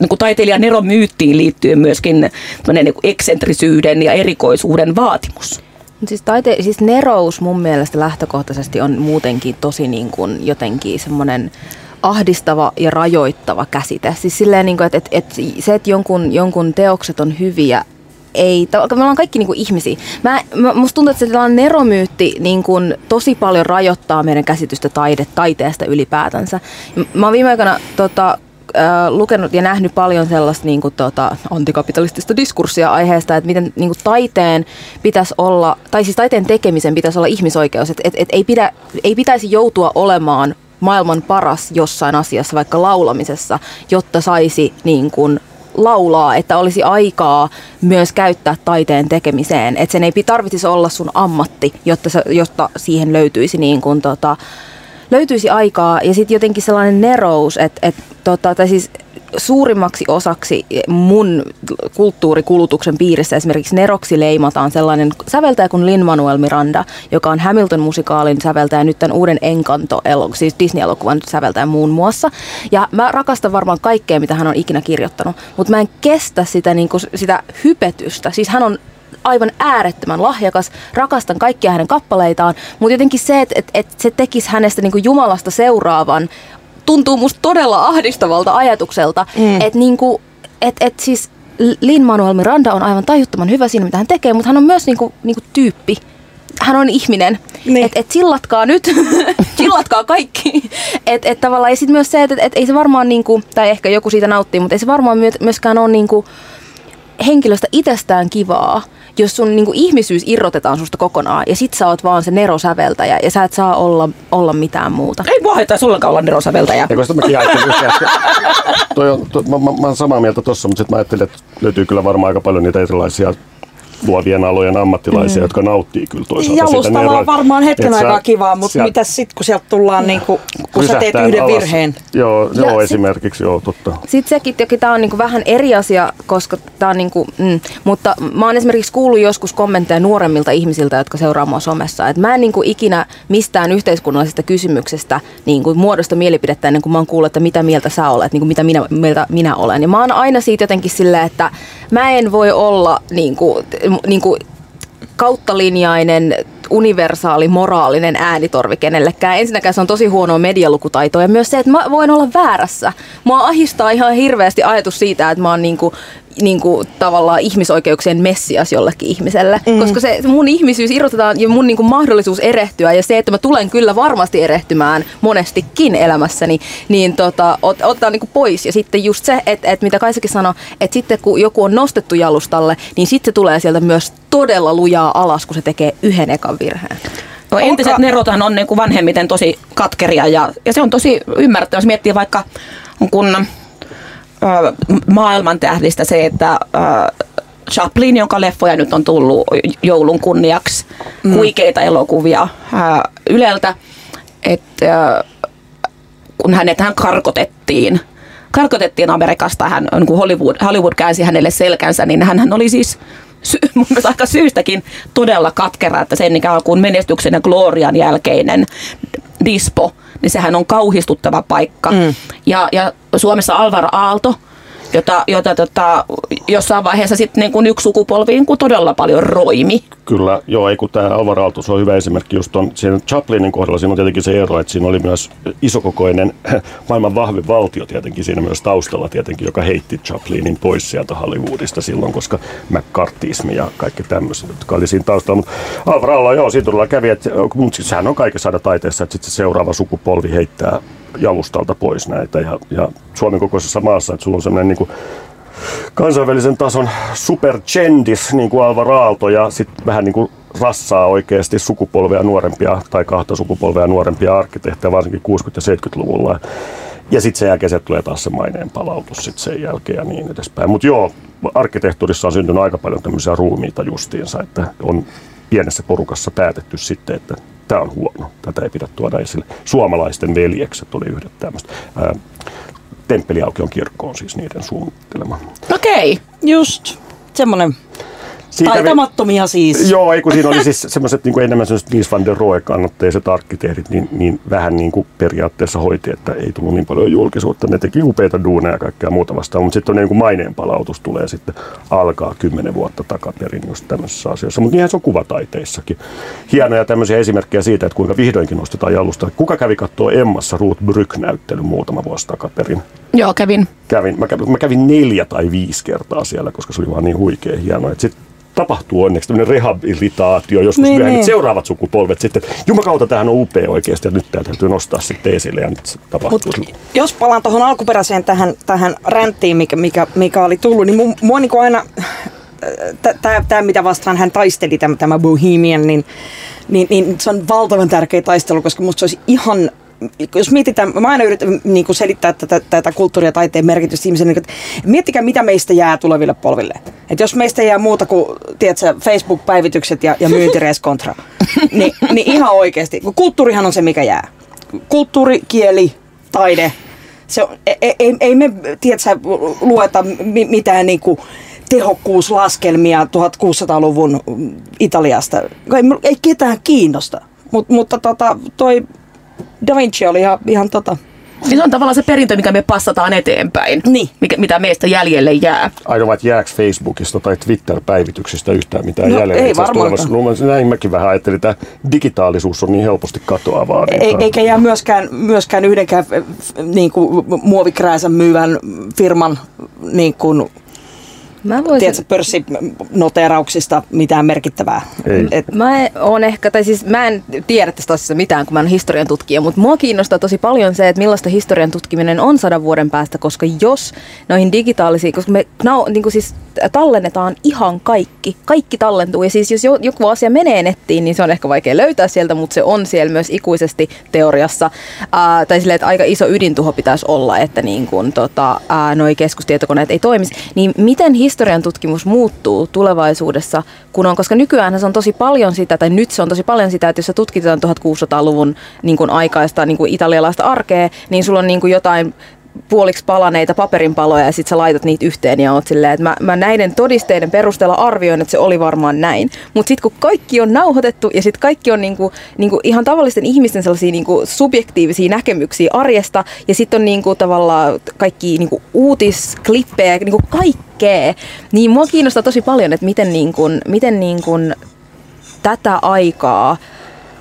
[SPEAKER 2] niin kuin taiteilijan eromyyttiin liittyen myöskin niin kuin eksentrisyyden ja erikoisuuden vaatimus.
[SPEAKER 1] Siis, taite, siis nerous mun mielestä lähtökohtaisesti on muutenkin tosi niin kuin jotenkin semmoinen ahdistava ja rajoittava käsite. Siis silleen, niin kuin, että, että, että se, että jonkun, jonkun teokset on hyviä, ei, me ollaan kaikki niin kuin ihmisiä. Mä, mä, musta tuntuu, että se tällainen neromyytti niin kuin tosi paljon rajoittaa meidän käsitystä taide, taiteesta ylipäätänsä. Mä oon viime aikoina tota, äh, lukenut ja nähnyt paljon sellaista niin kuin, tota, antikapitalistista diskurssia aiheesta, että miten niin kuin, taiteen pitäisi olla, tai siis taiteen tekemisen pitäisi olla ihmisoikeus, että et, et ei, pidä, ei pitäisi joutua olemaan maailman paras jossain asiassa, vaikka laulamisessa, jotta saisi niin kuin, laulaa, että olisi aikaa myös käyttää taiteen tekemiseen. Että sen ei tarvitsisi olla sun ammatti, jotta, se, jotta siihen löytyisi niin kuin, tota, löytyisi aikaa ja sitten jotenkin sellainen nerous, että et, tota, tai siis suurimmaksi osaksi mun kulttuurikulutuksen piirissä esimerkiksi neroksi leimataan sellainen säveltäjä kuin Lin-Manuel Miranda, joka on Hamilton-musikaalin säveltäjä, nyt tämän uuden Encanto, siis Disney-elokuvan säveltäjä muun muassa. Ja mä rakastan varmaan kaikkea, mitä hän on ikinä kirjoittanut, mutta mä en kestä sitä, niin kuin, sitä hypetystä. Siis hän on aivan äärettömän lahjakas, rakastan kaikkia hänen kappaleitaan, mutta jotenkin se, että et, et se tekisi hänestä niin Jumalasta seuraavan, tuntuu musta todella ahdistavalta ajatukselta, mm. että niinku, et, et siis Lin-Manuel Miranda on aivan tajuttoman hyvä siinä, mitä hän tekee, mutta hän on myös niinku, niinku tyyppi. Hän on ihminen.
[SPEAKER 3] Niin.
[SPEAKER 1] Että et sillatkaa nyt, sillatkaa kaikki. Et, et tavallaan, ja sitten myös se, että et, et ei se varmaan, niinku, tai ehkä joku siitä nauttii, mutta ei se varmaan myö- myöskään ole niinku, henkilöstä itsestään kivaa, jos sun niinku, ihmisyys irrotetaan susta kokonaan ja sit sä oot vaan se nerosäveltäjä ja sä et saa olla, olla mitään muuta.
[SPEAKER 2] Ei mua haitaisi ollenkaan olla nerosäveltäjä.
[SPEAKER 4] Ja koska mäkin ajattelin just äsken, toi on, toi, mä, mä, mä, oon samaa mieltä tossa, mutta sitten mä ajattelin, että löytyy kyllä varmaan aika paljon niitä erilaisia luovien alojen ammattilaisia, mm. jotka nauttii kyllä toisaalta
[SPEAKER 3] Jalustalla
[SPEAKER 4] nero-
[SPEAKER 3] on varmaan hetken
[SPEAKER 4] et sä-
[SPEAKER 3] aikaa kivaa, mutta mitä sitten, kun sieltä tullaan, niin kun, kun sä teet yhden
[SPEAKER 4] alas.
[SPEAKER 3] virheen?
[SPEAKER 4] Joo,
[SPEAKER 1] Ja
[SPEAKER 4] joo
[SPEAKER 1] sit-
[SPEAKER 4] esimerkiksi, joo, totta.
[SPEAKER 1] Sitten sekin, toki tämä on niinku vähän eri asia, koska tämä on niinku, mm, mutta mä oon esimerkiksi kuullut joskus kommentteja nuoremmilta ihmisiltä, jotka seuraa mua somessa, että mä en niinku ikinä mistään yhteiskunnallisesta kysymyksestä niinku muodosta mielipidettä ennen kuin mä oon kuullut, että mitä mieltä sä olet, niinku mitä minä, mieltä minä olen. Ja mä oon aina siitä jotenkin silleen, että mä en voi olla niinku, niinku kauttalinjainen universaali moraalinen äänitorvi kenellekään. Ensinnäkään se on tosi huonoa medialukutaitoa ja myös se, että mä voin olla väärässä. Mua ahistaa ihan hirveästi ajatus siitä, että mä oon niinku, niinku tavallaan ihmisoikeuksien messias jollekin ihmiselle. Mm. Koska se mun ihmisyys irrotetaan ja mun niinku mahdollisuus erehtyä ja se, että mä tulen kyllä varmasti erehtymään monestikin elämässäni, niin tota, ot, ottaa niinku pois. Ja sitten just se, että, että mitä Kaisakin sanoi, että sitten kun joku on nostettu jalustalle, niin sitten se tulee sieltä myös todella lujaa alas, kun se tekee yhden ekan virheen.
[SPEAKER 2] No, entiset
[SPEAKER 3] Olkaa-
[SPEAKER 2] nerothan on niin kuin vanhemmiten tosi katkeria ja, ja se on tosi ymmärrettävä, jos miettii vaikka kun maailman tähdistä se, että Chaplin, jonka leffoja nyt on tullut joulun kunniaksi, mm. huikeita elokuvia ö, Yleltä, että kun hänet hän karkotettiin, karkotettiin Amerikasta, hän, niin kuin Hollywood, Hollywood käänsi hänelle selkänsä, niin hän oli siis sy- mun mielestä aika syystäkin todella katkera, että sen ikään kuin menestyksen ja glorian jälkeinen dispo, niin sehän on kauhistuttava paikka. Mm. Ja, ja Suomessa Alvaro Aalto, jota, jota tota, jossain vaiheessa sitten niin kuin yksi sukupolvi niin kuin todella paljon roimi.
[SPEAKER 4] Kyllä, joo, ei kun tämä Alvar Aalto, on hyvä esimerkki just on, siinä Chaplinin kohdalla siinä on tietenkin se ero, että siinä oli myös isokokoinen maailman vahvin valtio tietenkin siinä myös taustalla tietenkin, joka heitti Chaplinin pois sieltä Hollywoodista silloin, koska McCarthyismi ja kaikki tämmöiset, jotka oli siinä taustalla. Mutta Alvar Aalto, joo, siitä todella kävi, että mutta siis sehän on kaikessa aina taiteessa, että sitten se seuraava sukupolvi heittää jalustalta pois näitä ja, ja Suomen kokoisessa maassa, että sulla on semmoinen niin kuin kansainvälisen tason supergendis, niin kuin Alvar Aalto, ja sitten vähän niin kuin rassaa oikeasti sukupolvea nuorempia tai kahta sukupolvea nuorempia arkkitehtejä, varsinkin 60- ja 70-luvulla. Ja sitten sen jälkeen se tulee taas se maineen palautus sit sen jälkeen ja niin edespäin. Mutta joo, arkkitehtuurissa on syntynyt aika paljon tämmöisiä ruumiita justiinsa, että on pienessä porukassa päätetty sitten, että tämä on huono, tätä ei pidä tuoda esille. Suomalaisten veljekset oli yhdet tämmöistä. Temppeliaukion kirkko on siis niiden suunnittelema.
[SPEAKER 2] Okei.
[SPEAKER 3] Just semmoinen
[SPEAKER 4] Kävi-
[SPEAKER 3] Taitamattomia siis.
[SPEAKER 4] Joo, ei kun siinä oli siis semmoiset niin enemmän semmoiset Mies van der Rohe kannatteiset arkkitehdit, niin, niin vähän niin kuin periaatteessa hoiti, että ei tullut niin paljon julkisuutta. Ne teki upeita duuneja ja kaikkea muuta vastaan, mutta sitten on niin kuin maineen palautus tulee sitten alkaa kymmenen vuotta takaperin just tämmöisissä asioissa. Mutta niinhän se on kuvataiteissakin. Hienoja tämmöisiä esimerkkejä siitä, että kuinka vihdoinkin nostetaan jalusta. Kuka kävi katsoa Emmassa Ruth Brück-näyttelyn muutama vuosi takaperin?
[SPEAKER 2] Joo, kävin.
[SPEAKER 4] kävin, mä, kävin, mä kävin neljä tai viisi kertaa siellä, koska se oli vaan niin huikea hienoa. Sitten tapahtuu onneksi tämmöinen rehabilitaatio joskus
[SPEAKER 3] Niin,
[SPEAKER 4] myöhemmin,
[SPEAKER 3] niin.
[SPEAKER 4] seuraavat sukupolvet sitten, jumakauta tämähän on upea oikeasti ja nyt tämä täytyy nostaa sitten esille ja nyt se tapahtuu.
[SPEAKER 3] Mut jos palaan tuohon alkuperäiseen tähän, tähän ränttiin, mikä, mikä, mikä oli tullut, niin mu- mua niinku aina, tämä mitä vastaan hän taisteli, tämä, tämä Bohemian, niin, niin, niin se on valtavan tärkeä taistelu, koska musta se olisi ihan jos mietitään, mä aina yritän niin kuin selittää tätä, tätä kulttuuria ja taiteen merkitystä ihmiselle, niin, että miettikää mitä meistä jää tuleville polville. Että jos meistä jää muuta kuin tiedätkö, Facebook-päivitykset ja, ja myyntireskontra, niin, niin ihan oikeasti, kulttuurihan on se mikä jää. Kulttuuri, kieli, taide, se on, ei, ei, ei me tiedätkö, lueta mi- mitään niin kuin tehokkuuslaskelmia 1600-luvun Italiasta. Ei, ei ketään kiinnosta. Mut, mutta tota, toi Da Vinci oli ihan, ihan tota,
[SPEAKER 2] Niin se on tavallaan se perintö, mikä me passataan eteenpäin.
[SPEAKER 3] Niin.
[SPEAKER 2] Mikä, mitä meistä jäljelle jää.
[SPEAKER 4] Ainoa, että jääkö Facebookista tai Twitter-päivityksistä yhtään mitään
[SPEAKER 3] No,
[SPEAKER 4] jäljellä.
[SPEAKER 3] ei varmaankaan.
[SPEAKER 4] tulevaisuudessa. Näin mäkin vähän ajattelin, että digitaalisuus on niin helposti katoavaa. Niin
[SPEAKER 3] ei,
[SPEAKER 4] tota-
[SPEAKER 3] eikä jää myöskään, myöskään yhdenkään f- niin kuin, muovikrääsän myyvän firman niin kuin,
[SPEAKER 1] Mä voisin...
[SPEAKER 3] tiedätkö, pörssinoteerauksista mitään merkittävää.
[SPEAKER 4] Ei.
[SPEAKER 3] Et,
[SPEAKER 1] Mä oon ehkä, tai siis mä en tiedä tästä asiasta mitään, kun mä oon historian tutkija, mutta mua kiinnostaa tosi paljon se, että millaista historian tutkiminen on sadan vuoden päästä, koska jos noihin digitaalisiin, koska me nau, niin kuin siis tallennetaan ihan kaikki, kaikki tallentuu, ja siis jos jo- joku asia menee nettiin, niin se on ehkä vaikea löytää sieltä, mutta se on siellä myös ikuisesti teoriassa, ää, tai silleen, että aika iso ydintuho pitäisi olla, että niin kuin, tota, ää, noi keskustietokoneet ei toimisi, niin miten historian tutkimus muuttuu tulevaisuudessa, kun on, koska nykyään se on tosi paljon sitä, tai nyt se on tosi paljon sitä, että jos sä tutkitaan 1600-luvun niin kuin aikaista niin kuin italialaista arkea, niin sulla on niin kuin jotain puoliksi palaneita paperinpaloja ja sitten sä laitat niitä yhteen ja oot silleen, että mä, mä näiden todisteiden perusteella arvioin, että se oli varmaan näin. Mutta sitten kun kaikki on nauhoitettu ja sitten kaikki on niinku, niinku ihan tavallisten ihmisten sellaisia niinku subjektiivisia näkemyksiä arjesta ja sitten on niinku tavallaan kaikki niinku uutisklippejä, niinku kaikkea, niin mua kiinnostaa tosi paljon, että miten, niinku, miten niinku tätä aikaa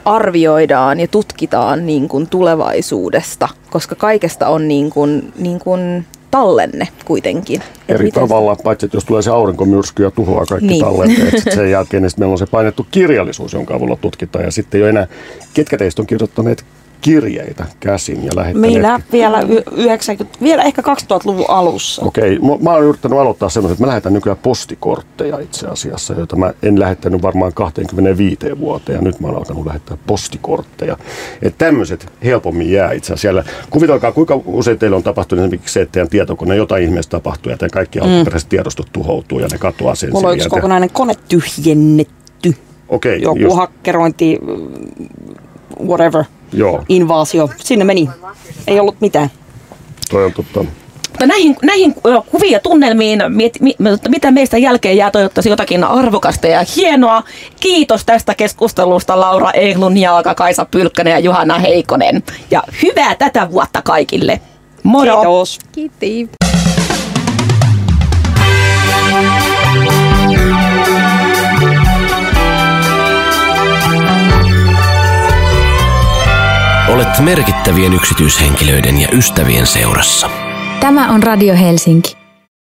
[SPEAKER 1] arvioidaan ja tutkitaan niin kuin tulevaisuudesta, koska kaikesta on niin kuin, niin kuin tallenne kuitenkin. Et
[SPEAKER 4] eri
[SPEAKER 1] miten se-
[SPEAKER 4] tavalla, paitsi että jos tulee se aurinkomyrsky ja tuhoaa kaikki
[SPEAKER 1] Niin.
[SPEAKER 4] tallenteet, sit sen jälkeen niin sit meillä on se painettu kirjallisuus, jonka avulla tutkitaan. Ja sitten ole enää, ketkä teistä on kirjoittaneet kirjeitä käsin ja lähettäneet
[SPEAKER 3] meillä vielä, y- 90, vielä ehkä 2000-luvun alussa.
[SPEAKER 4] Okei, mä, mä oon yrittänyt aloittaa semmoisen, että mä lähetän nykyään postikortteja itse asiassa, joita mä en lähettänyt varmaan 25 vuoteen ja nyt mä oon alkanut lähettää postikortteja. Että tämmöiset helpommin jää itse asiassa siellä. Kuvitelkaa, kuinka usein teillä on tapahtunut esimerkiksi se, että teidän tietokone jotain ihmeestä tapahtuu ja teidän kaikki alkuperäiset tiedostot tuhoutuu ja ne katoaa sen
[SPEAKER 3] Mulla on yksi kokonainen kone tyhjennetty.
[SPEAKER 4] Okei,
[SPEAKER 3] Joku
[SPEAKER 4] just,
[SPEAKER 3] hakkerointi, whatever,
[SPEAKER 4] joo,
[SPEAKER 3] invaasio. Sinne meni. Ei ollut mitään.
[SPEAKER 4] toi on totta.
[SPEAKER 2] Mutta näihin, näihin ö, kuviin ja tunnelmiin, miet, mi, mitä meistä jälkeen jää, toivottavasti jotakin arvokasta ja hienoa. Kiitos tästä keskustelusta Laura Eglun, Jalka, Kaisa Pylkkönen ja Johanna Heikonen. Ja hyvää tätä vuotta kaikille. Moro!
[SPEAKER 3] Kiitos.
[SPEAKER 1] Kiitti.
[SPEAKER 5] Olet merkittävien yksityishenkilöiden ja ystävien seurassa.
[SPEAKER 6] Tämä on Radio Helsinki.